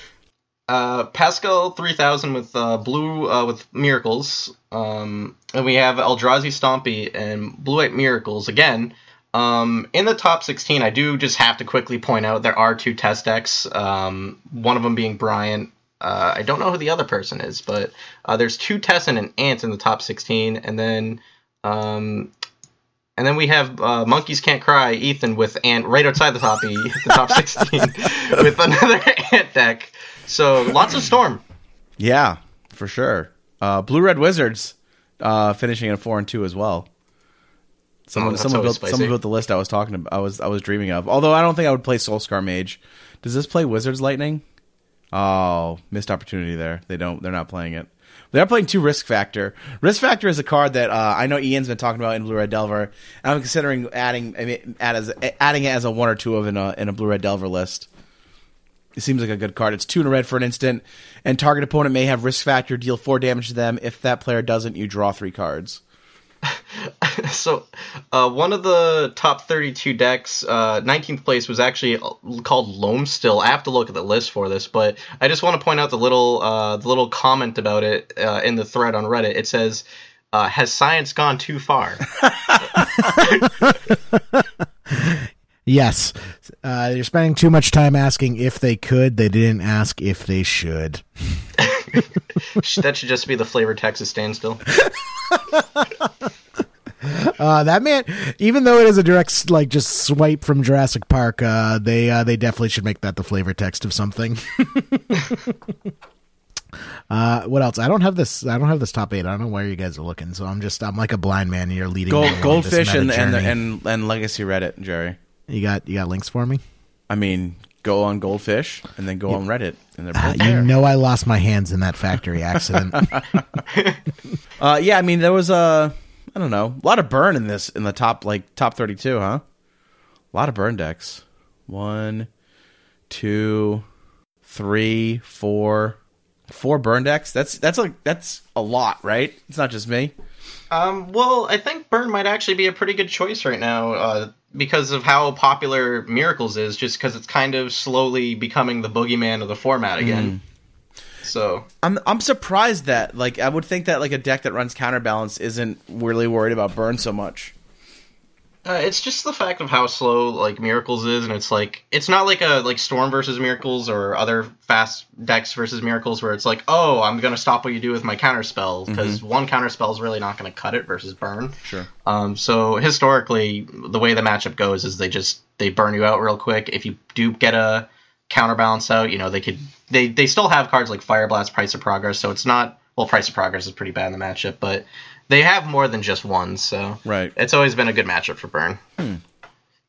Uh, Pascal 3000 with uh, blue uh, with miracles. Um, and we have Eldrazi Stompy and Blue White Miracles again. Um, in the top 16, I do just have to quickly point out there are two TES decks. Um, one of them being Bryant. Uh, I don't know who the other person is, but uh, there's two tests and an ant in the top 16, and then um, and then we have uh, Monkeys Can't Cry, Ethan with Ant right outside the top, the top 16 with another Ant deck. So lots of Storm. Yeah, for sure. Uh, Blue Red Wizards uh, finishing at four and two as well. Someone, Oh, someone built, spicy. someone built the list I was talking about. I was, I was dreaming of. Although I don't think I would play Soulscar Mage. Does this play Wizards Lightning? Oh, missed opportunity there. They don't. They're not playing it. They're playing two Risk Factor. Risk Factor is a card that uh, I know Ian's been talking about in Blue Red Delver. And I'm considering adding I mean, add as, adding it as a one or two of in a in a Blue Red Delver list. It seems like a good card. It's two in a red for an instant, and target opponent may have risk factor, deal four damage to them. If that player doesn't, you draw three cards. So uh, one of the top 32 decks, uh, 19th place, was actually uh, called Loam Still. I have to look at the list for this, but I just want to point out the little uh, the little comment about it uh, in the thread on Reddit. It says. Uh, has science gone too far? Yes. Uh, you're spending too much time asking if they could. They didn't ask if they should. that should just be the flavor Texas standstill. Uh, that man, even though it is a direct like just swipe from Jurassic Park, uh, they uh, they definitely should make that the flavor text of something. Uh, what else? I don't have this. I don't have this top eight. I don't know where you guys are looking. So I'm just. I'm like a blind man. And you're leading. Gold, goldfish and and, journey. and and legacy Reddit, Jerry. You got you got links for me. I mean, go on Goldfish and then go on Reddit, and they're Uh, both you know, I lost my hands in that factory accident. Uh, yeah, I mean, there was a, I don't know, a lot of burn in this in the top like top thirty two, huh? A lot of burn decks. One, two, three, four, four burn decks. That's that's like that's a lot, right? It's not just me. Um, well, I think Burn might actually be a pretty good choice right now uh, because of how popular Miracles is, just because it's kind of slowly becoming the boogeyman of the format hmm. again. So, I'm I'm surprised that like I would think that like a deck that runs counterbalance isn't really worried about burn so much. Uh, it's just the fact of how slow like Miracles is, and it's like it's not like a like Storm versus Miracles or other fast decks versus Miracles where it's like, oh, I'm gonna stop what you do with my counter spell because one counter spell is really not gonna cut it versus burn. Sure. Um, so historically, the way the matchup goes is they just they burn you out real quick. If you do get a counterbalance out, you know they could they they still have cards like Fire Blast, Price of Progress, so it's not well Price of Progress is pretty bad in the matchup, but they have more than just one, so Right. it's always been a good matchup for Burn.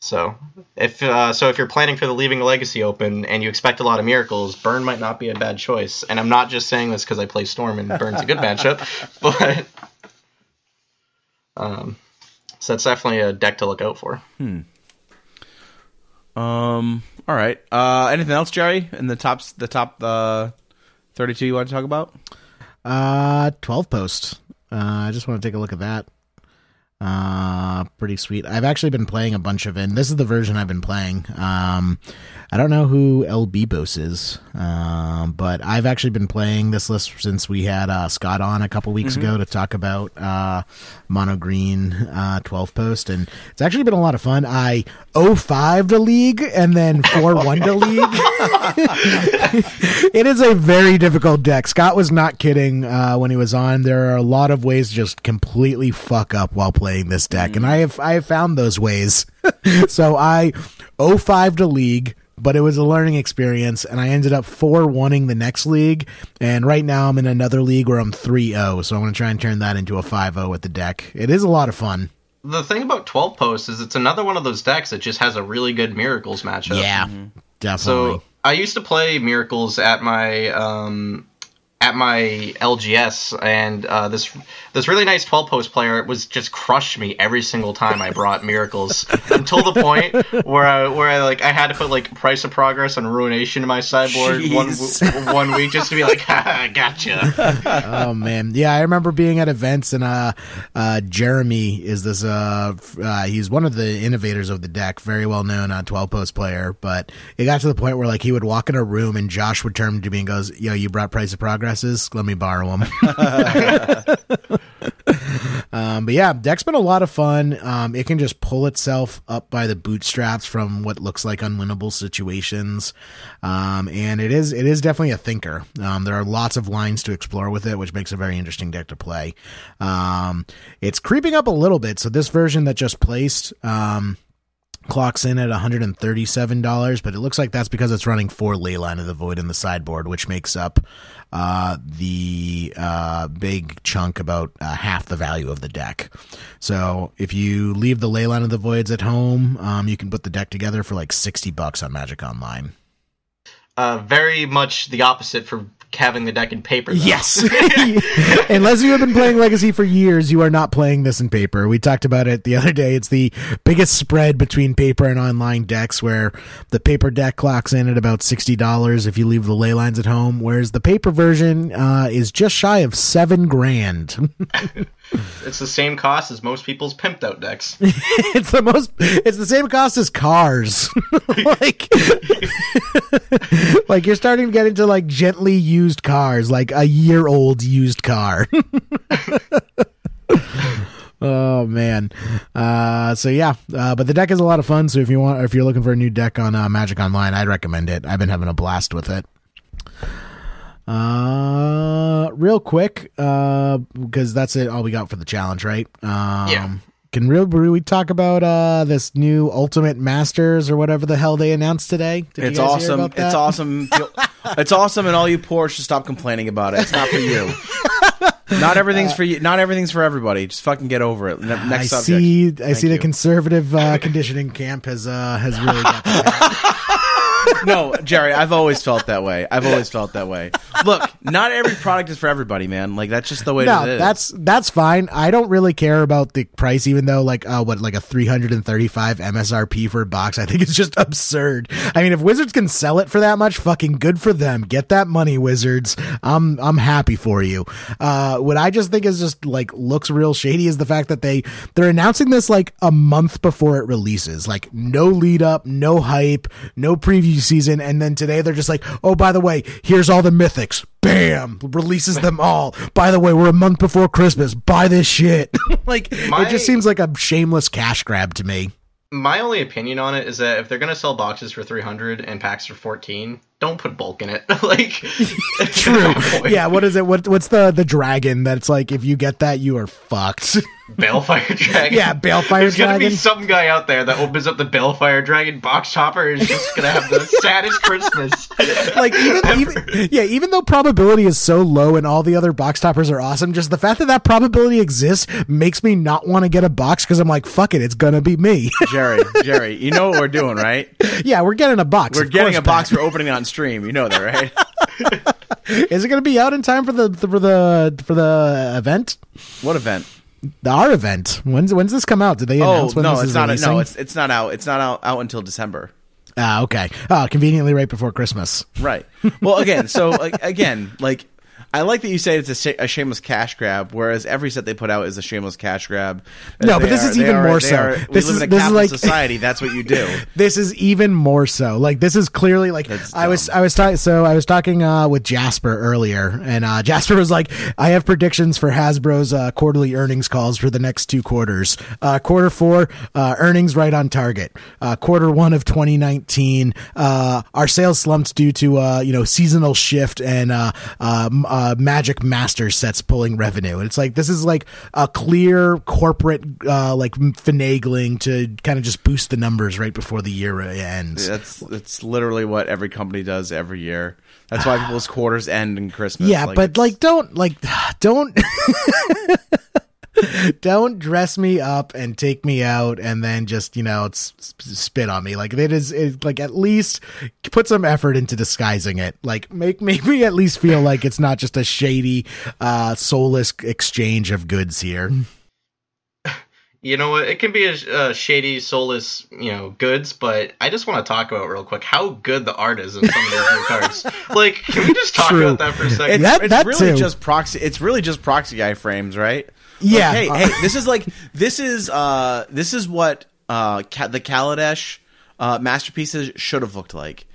So if uh, so, if you're planning for the Leaving Legacy Open and you expect a lot of miracles, Burn might not be a bad choice. And I'm not just saying this because I play Storm and Burn's a good matchup, but um, so that's definitely a deck to look out for. Hmm. Um. All right. Uh. Anything else, Jerry? In the tops, the top uh, thirty two you want to talk about? Uh, 12 post. Uh, I just want to take a look at that. Uh, pretty sweet. I've actually been playing a bunch of it. And this is the version I've been playing. Um, I don't know who El Bibos is, um, but I've actually been playing this list since we had uh, Scott on a couple weeks ago to talk about uh, mono green uh, 12 post, and it's actually been a lot of fun. I 05 to league and then 4 1 to league. it is a very difficult deck. Scott was not kidding uh, when he was on. There are a lot of ways to just completely fuck up while playing this deck, and I have I have found those ways. so I 05 to league, but it was a learning experience, and I ended up 4 1ing the next league. And right now I'm in another league where I'm 3 0, so I'm going to try and turn that into a 5 0 with the deck. It is a lot of fun. The thing about 12 posts is it's another one of those decks that just has a really good miracles matchup. Yeah, definitely. So I used to play miracles at my um, at my LGS, and uh, this this really nice 12 post player was just crushed me every single time I brought miracles until the point where I where I like I had to put like price of progress and ruination in my sideboard one Jeez. one week just to be like, Haha, gotcha. oh man yeah i remember being at events and uh uh jeremy is this uh, uh he's one of the innovators of the deck very well known uh 12 post player but it got to the point where like he would walk in a room and josh would turn to me and goes yo you brought price of progresses let me borrow them. Um but yeah deck's been a lot of fun. Um it can just pull itself up by the bootstraps from what looks like unwinnable situations. Um and it is it is definitely a thinker. Um there are lots of lines to explore with it which makes a very interesting deck to play. Um it's creeping up a little bit. So this version that just placed um clocks in at $137 but it looks like that's because it's running four leyline of the void in the sideboard which makes up uh, the uh, big chunk about uh, half the value of the deck. So if you leave the leyline of the voids at home um, you can put the deck together for like 60 bucks on magic online. Uh, very much the opposite for having the deck in paper. Though. Yes. Unless you have been playing Legacy for years, you are not playing this in paper. We talked about it the other day. It's the biggest spread between paper and online decks where the paper deck clocks in at about $60 if you leave the ley lines at home, whereas the paper version uh, is just shy of seven grand. It's the same cost as most people's pimped out decks. it's the most it's the same cost as cars. Like like you're starting to get into like gently used cars like a year old used car. Oh man. Uh so yeah uh but the deck is a lot of fun so if you want if you're looking for a new deck on uh, magic online i'd recommend it. I've been having a blast with it uh real quick uh because that's it all we got for the challenge right um Yeah. can real we talk about uh this new Ultimate Masters or whatever the hell they announced today? Did you It's awesome. about that? It's awesome. it's awesome, and all you poor should stop complaining about it. It's not for you. not everything's for you. Not everything's for everybody. Just fucking get over it. Ne- Next I subject. see. I Thank see the conservative uh, conditioning camp has uh, has really got. No, Jerry, I've always felt that way. I've always felt that way. Look, not every product is for everybody, man. Like that's just the way no, it is. that's that's fine. I don't really care about the price, even though like uh, what like a three hundred and thirty five MSRP for a box. I think it's just absurd. I mean, if Wizards can sell it for that much, fucking good for them. Get that money, Wizards. I'm I'm happy for you. Uh, what I just think is just like looks real shady is the fact that they they're announcing this like a month before it releases. Like no lead up, no hype, no preview season, and then today they're just like, oh by the way, here's all the mythics. Bam! Releases them all. By the way, we're a month before Christmas. Buy this shit. like My- it just seems like a shameless cash grab to me. My only opinion on it is that if they're gonna sell boxes for 300 and packs for 14, don't put bulk in it. like, True. yeah. What is it? What What's the the dragon that's like? If you get that, you are fucked. Balefire Dragon. Yeah, Balefire Dragon. There's gonna be some guy out there that opens up the Balefire Dragon box topper is just gonna have the saddest Christmas. like even, even yeah, even though probability is so low and all the other box toppers are awesome, just the fact that that probability exists makes me not want to get a box because I'm like, fuck it, it's gonna be me. Jerry. Jerry, you know what we're doing, right? yeah, we're getting a box. We're getting course, a box. Pat. We're opening it on stream. You know that, right? Is it gonna be out in time for the for the for the event? What event? Our event. When's when's this come out? Did they Oh announce when no, this it's is not. releasing? No, it's it's not out. It's not out, out until December. ah okay. Oh, conveniently right before Christmas. Right. Well, again, so like, again, like I like that you say it's a, sh- a shameless cash grab, whereas every set they put out is a shameless cash grab. No, but this are- is even are- more so. are- we This live is- in a this is like- society. That's what you do. this is even more so. Like this is clearly like That's I was. I was talking so I was talking uh, with Jasper earlier, and uh, Jasper was like, I have predictions for Hasbro's uh, quarterly earnings calls for the next two quarters. Uh, quarter four uh, earnings right on target. Uh, quarter one of 2019, uh, our sales slumped due to uh, you know seasonal shift and uh, Magic Master sets pulling revenue. And It's like this is like a clear corporate uh, like finagling to kind of just boost the numbers right before the year ends. That's that's literally what every company does every year. That's why people's quarters end in Christmas. Yeah, but like don't like don't don't dress me up and take me out and then just, you know, it's spit on me. Like it is it, like at least put some effort into disguising it. Like make make me at least feel like it's not just a shady uh soulless exchange of goods here. You know what? It can be a, a shady, soulless, you know, goods, but I just want to talk about real quick how good the art is in some of these new cards. Like, can we just talk True. about that for a second? it's, that- it's that really too. just proxy. It's really just proxy guy frames, right? Like, Yeah. hey, Uh, hey, this is like this is uh this is what uh Ka- the Kaladesh uh masterpieces should have looked like.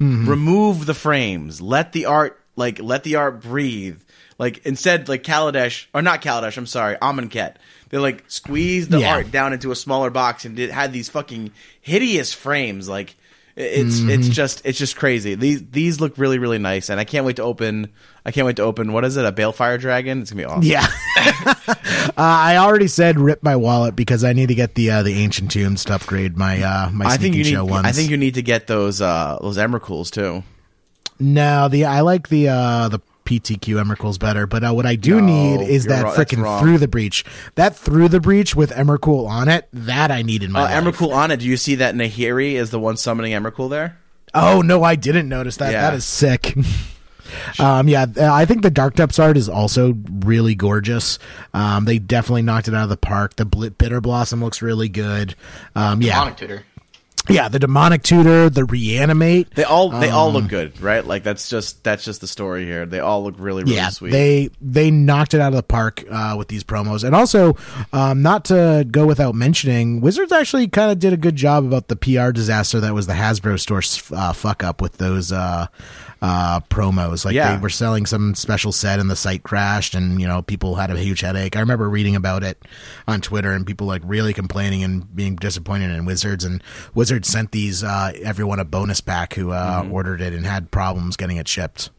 Mm-hmm. Remove the frames. Let the art like let the art breathe. Like instead, like Kaladesh or not Kaladesh. I'm sorry, Amonkhet. They like squeezed the Yeah. art down into a smaller box and it had these fucking hideous frames. Like it's Mm-hmm. it's just it's just crazy. These these look really really nice, and I can't wait to open. I can't wait to open. What is it? A Balefire Dragon? It's gonna be awesome. Yeah. uh, I already said rip my wallet because I need to get the uh, the ancient tombs to upgrade my uh my I think you need. show ones. I think you need to get those uh those Emrakuls too. No, the I like the uh the PTQ Emrakul's better, but uh, what I do No, need is that wrong- that's freaking through the breach. That through the breach with Emrakul on it, that I need in my Uh, life. Emrakul on it. Do you see that Nahiri is the one summoning Emrakul there? Oh no, I didn't notice that. Yeah. That is sick. um, yeah, I think the Dark Depths art is also really gorgeous. Um, they definitely knocked it out of the park. The Bl- Bitterblossom looks really good. Um, yeah, Demonic Tutor. Yeah, the Demonic Tutor, the Reanimate. They all they all Um, look good, right? Like that's just that's just the story here. They all look really really yeah, sweet. they they knocked it out of the park uh, with these promos, and also um, not to go without mentioning, Wizards actually kind of did a good job about the PR disaster that was the Hasbro store uh, fuck up with those uh, uh, promos. Like Yeah. they were selling some special set, and the site crashed, and you know people had a huge headache. I remember reading about it on Twitter, and people like really complaining and being disappointed in Wizards, and Wizards sent these uh, everyone a bonus pack who uh, Mm-hmm. ordered it and had problems getting it shipped.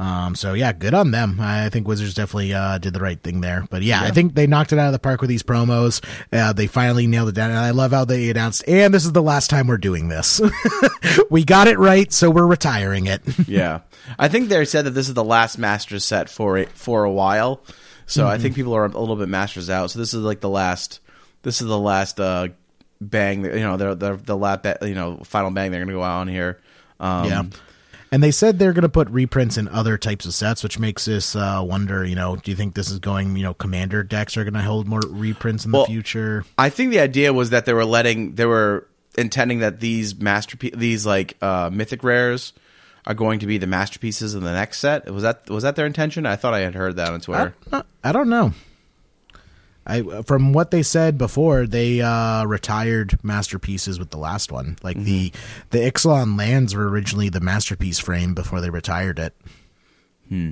Um, so yeah, good on them. I think Wizards definitely uh, did the right thing there. But yeah, I think they knocked it out of the park with these promos. Uh, they finally nailed it down, and I love how they announced. And this is the last time we're doing this. we got it right, so we're retiring it. yeah, I think they said that this is the last Masters set for it for a while. So I think people are a little bit Masters out. So this is like the last. This is the last uh, bang. You know, the the the last you know final bang they're going to go out on here. Um, yeah. And they said they're going to put reprints in other types of sets, which makes us uh, wonder. You know, do you think this is going? You know, commander decks are going to hold more reprints in Well, the future. I think the idea was that they were letting they were intending that these masterpiece these like uh, mythic rares are going to be the masterpieces in the next set. Was that was that their intention? I thought I had heard that on Twitter. Uh, I don't know. I from what they said before, they uh, retired masterpieces with the last one. Like the the Ixalan lands were originally the masterpiece frame before they retired it. Hmm.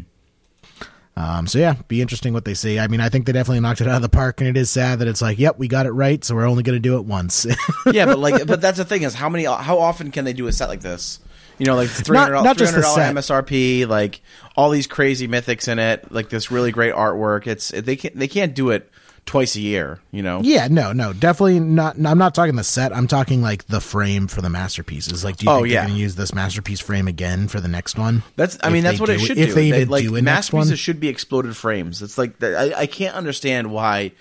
Um, so yeah, be interesting what they say. I mean, I think they definitely knocked it out of the park, and it is sad that it's like, yep, we got it right, so we're only going to do it once. yeah, but like, but that's the thing is how many how often can they do a set like this? You know, like three hundred not just the dollars. MSRP, like all these crazy mythics in it, like this really great artwork. It's they can't they can't do it twice a year. You know, yeah, no, no, definitely not. I'm not talking the set. I'm talking like the frame for the masterpieces. Like, do you Oh, think yeah. they're going to use this masterpiece frame again for the next one? That's I mean that's they what it do- should if do. they even like do a next one. masterpieces should be exploded frames. It's like I, I can't understand why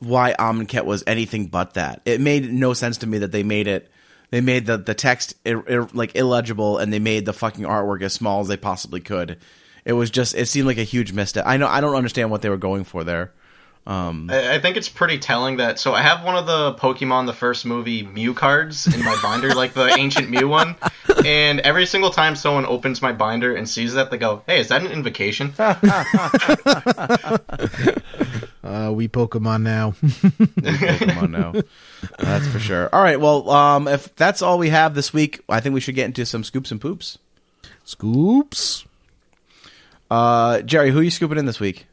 why Amonkhet was anything but that. It made no sense to me that they made it. They made the the text ir, ir- like illegible, and they made the fucking artwork as small as they possibly could. It was just it seemed like a huge misstep. I know I don't understand what they were going for there. Um, I, I think it's pretty telling that. So I have one of the Pokemon the first movie Mew cards in my binder, like the ancient Mew one. And every single time someone opens my binder and sees that, they go, "Hey, is that an invocation?" Uh, we Pokemon now. Pokemon now. That's for sure. All right. Well, um, if that's all we have this week, I think we should get into some scoops and poops. Scoops. Uh, Jerry, who are you scooping in this week?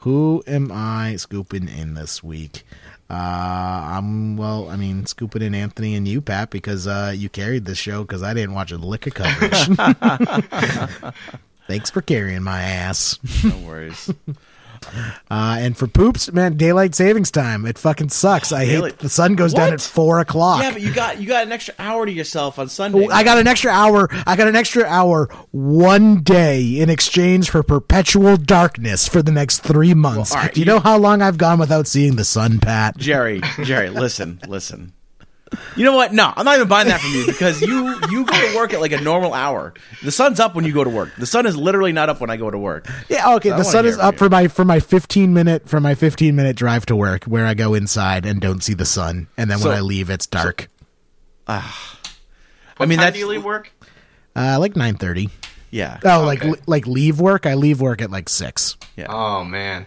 Who am I scooping in this week? Uh, I'm well. I mean, scooping in Anthony and you, Pat, because uh, you carried the show because I didn't watch a lick of coverage. Thanks for carrying my ass. No worries. Uh, and for poops, man, daylight savings time. It fucking sucks. I Daylight- hate the sun goes down What? at four o'clock. yeah, but you got you got an extra hour to yourself on Sunday. I got an extra hour. I got an extra hour one day in exchange for perpetual darkness for the next three months. Well, all right, Do you, you- know how long I've gone without seeing the sun, Pat? Jerry, Jerry, listen, listen. You know what? No, I'm not even buying that from you because you you go to work at like a normal hour. The sun's up when you go to work. The sun is literally not up when I go to work. Yeah, okay. I the sun is from up you. for my for my fifteen minute for my fifteen minute drive to work, where I go inside and don't see the sun, and then So- when I leave, it's dark. What I mean, time that's- do you leave work? Uh, like nine thirty. Yeah. Oh, like like leave work. I leave work at like six. yeah. Oh man,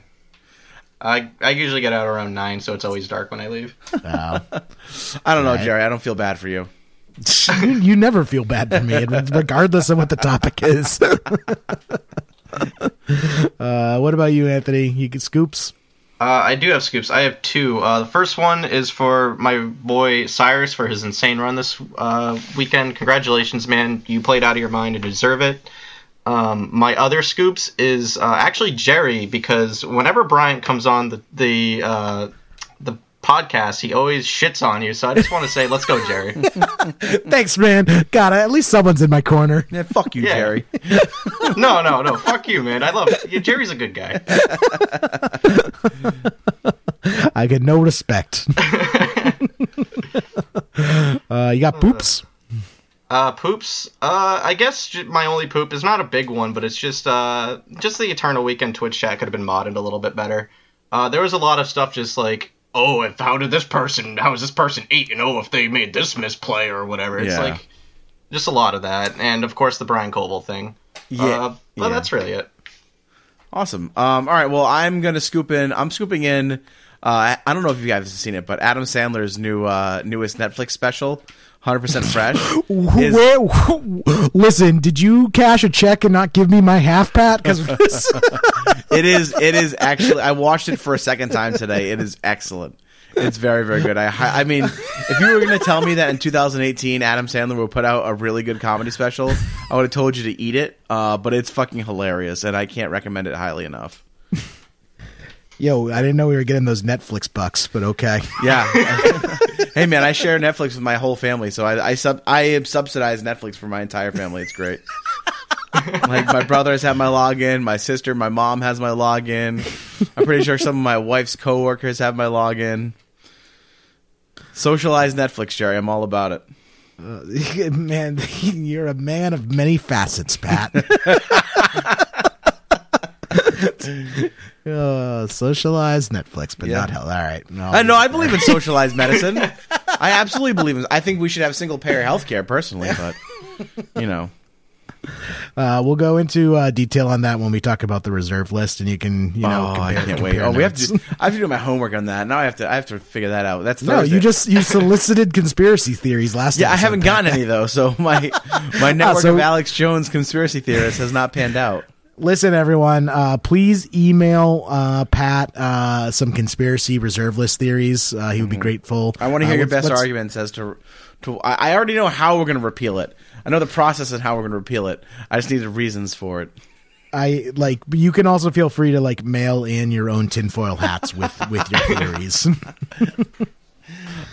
I I usually get out around nine, so it's always dark when I leave. Uh, I don't know, Right. Jerry. I don't feel bad for you. you, you never feel bad for me, regardless of what the topic is. uh, what about you, Anthony? You get scoops? Uh, I do have scoops. I have two. Uh, the first one is for my boy Cyrus for his insane run this uh, weekend. Congratulations, man! You played out of your mind and deserve it. Um, my other scoops is uh, actually Jerry because whenever Bryant comes on the the uh, the podcast, he always shits on you. So I just want to say, let's go, Jerry. Thanks, man. God, at least someone's in my corner. Yeah, fuck you, Yeah. Jerry. no, no, no. Fuck you, man. I love yeah, Jerry's a good guy. I get no respect. uh, you got poops? Uh, poops. Uh, I guess my only poop is not a big one, but it's just uh, just the Eternal Weekend Twitch chat could have been modded a little bit better. Uh, there was a lot of stuff just like, oh, if how did this person, how is this person eight and oh if they made this misplay or whatever. It's Yeah. like just a lot of that, and of course the Brian Koval thing. Yeah, Uh, but yeah. that's really it. Awesome. Um, all right. Well, I'm gonna scoop in. I'm scooping in. Uh, I don't know if you guys have seen it, but Adam Sandler's new uh, newest Netflix special, 100% fresh. is- Where, listen, did you cash a check and not give me my half, Pat? Because it is. It is actually. I watched it for a second time today. It is excellent. It's very, very good. I, I mean, if you were going to tell me that in 2018 Adam Sandler would put out a really good comedy special, I would have told you to eat it. Uh, but it's fucking hilarious, and I can't recommend it highly enough. Yo, I didn't know we were getting those Netflix bucks, but okay. Yeah. Hey man, I share Netflix with my whole family, so I I sub I subsidize Netflix for my entire family. It's great. like my brothers have my login, my sister, my mom has my login. I'm pretty sure some of my wife's coworkers have my login. Socialize Netflix, Jerry. I'm all about it. Uh, man, you're a man of many facets, Pat. uh, socialized Netflix, but Yeah. not hell. All right. No, I know. I believe in socialized medicine. I absolutely believe in. I think we should have single payer health care personally, but you know. Uh, we'll go into uh, detail on that when we talk about the reserve list, and you can, you know, oh, I compare- can't wait. compare Oh, we have notes. to. I have to do my homework on that. Now I have to. I have to figure that out. That's No, Thursday. you just you solicited conspiracy theories last. Yeah, I episode, haven't Pat. gotten any though. So my my network Ah, so- of Alex Jones conspiracy theorists has not panned out. Listen, everyone, uh, please email uh, Pat uh, some conspiracy reserve list theories. Uh, he would be grateful. Mm-hmm. I want to hear Uh, your best arguments as to. to I I already know how we're going to repeal it. I know the process and how we're going to repeal it. I just need the reasons for it. I like. You can also feel free to like mail in your own tinfoil hats with with your theories.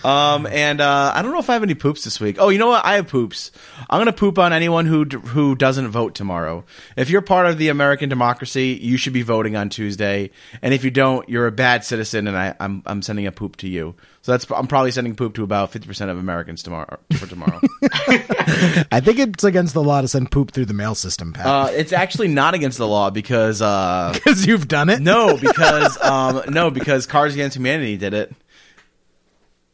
Um, and uh, I don't know if I have any poops this week. Oh, you know what? I have poops. I'm gonna poop on anyone who d- who doesn't vote tomorrow. If you're part of the American democracy, you should be voting on Tuesday. And if you don't, you're a bad citizen, and I, I'm I'm sending a poop to you. So that's I'm probably sending poop to about 50 percent of Americans tomorrow for tomorrow. I think it's against the law to send poop through the mail system, Pat, uh, it's actually not against the law because uh, because you've done it. no, because um, no, because Cards Against Humanity did it.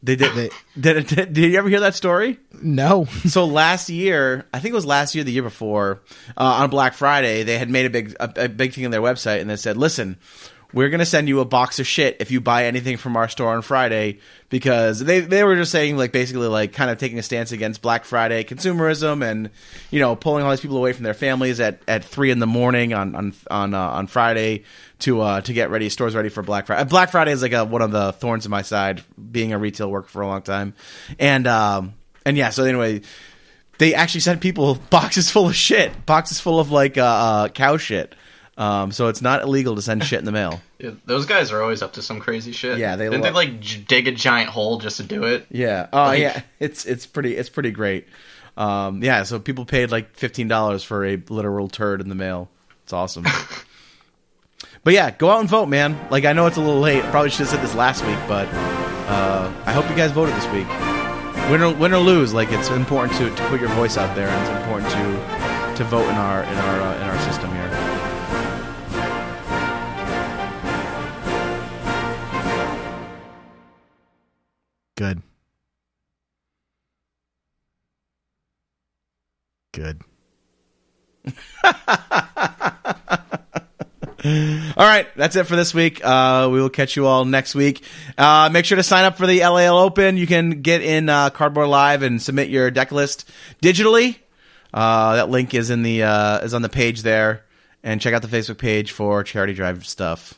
They did. They- did, did, did you ever hear that story? no. so last year, I think it was last year, the year before, uh, on Black Friday, they had made a big a, a big thing on their website, and they said, "Listen, we're gonna send you a box of shit if you buy anything from our store on Friday," because they they were just saying like basically like kind of taking a stance against Black Friday consumerism and you know pulling all these people away from their families at, at three in the morning on on on uh, on Friday to uh, to get ready stores ready for Black Friday. Black Friday is like a, one of the thorns in my side, being a retail worker for a long time, and um and yeah. So anyway, they actually sent people boxes full of shit, boxes full of like uh, uh, cow shit. Um, so it's not illegal to send shit in the mail. Yeah, those guys are always up to some crazy shit. Yeah, they didn't lo- they like j- dig a giant hole just to do it. Yeah. Oh yeah. It's it's pretty it's pretty great. Um, yeah. So people paid like fifteen dollars for a literal turd in the mail. It's awesome. but yeah, go out and vote, man. Like I know it's a little late. Probably should have said this last week, but uh, I hope you guys voted this week. Win or win or lose, like it's important to, to put your voice out there, and it's important to to vote in our in our uh, in our system here. Good. Good. all right, that's it for this week. Uh, we will catch you all next week. Uh, make sure to sign up for the LAL Open. You can get in uh, Cardboard Live and submit your deck list digitally. Uh, that link is in the uh, is on the page there, and check out the Facebook page for charity drive stuff.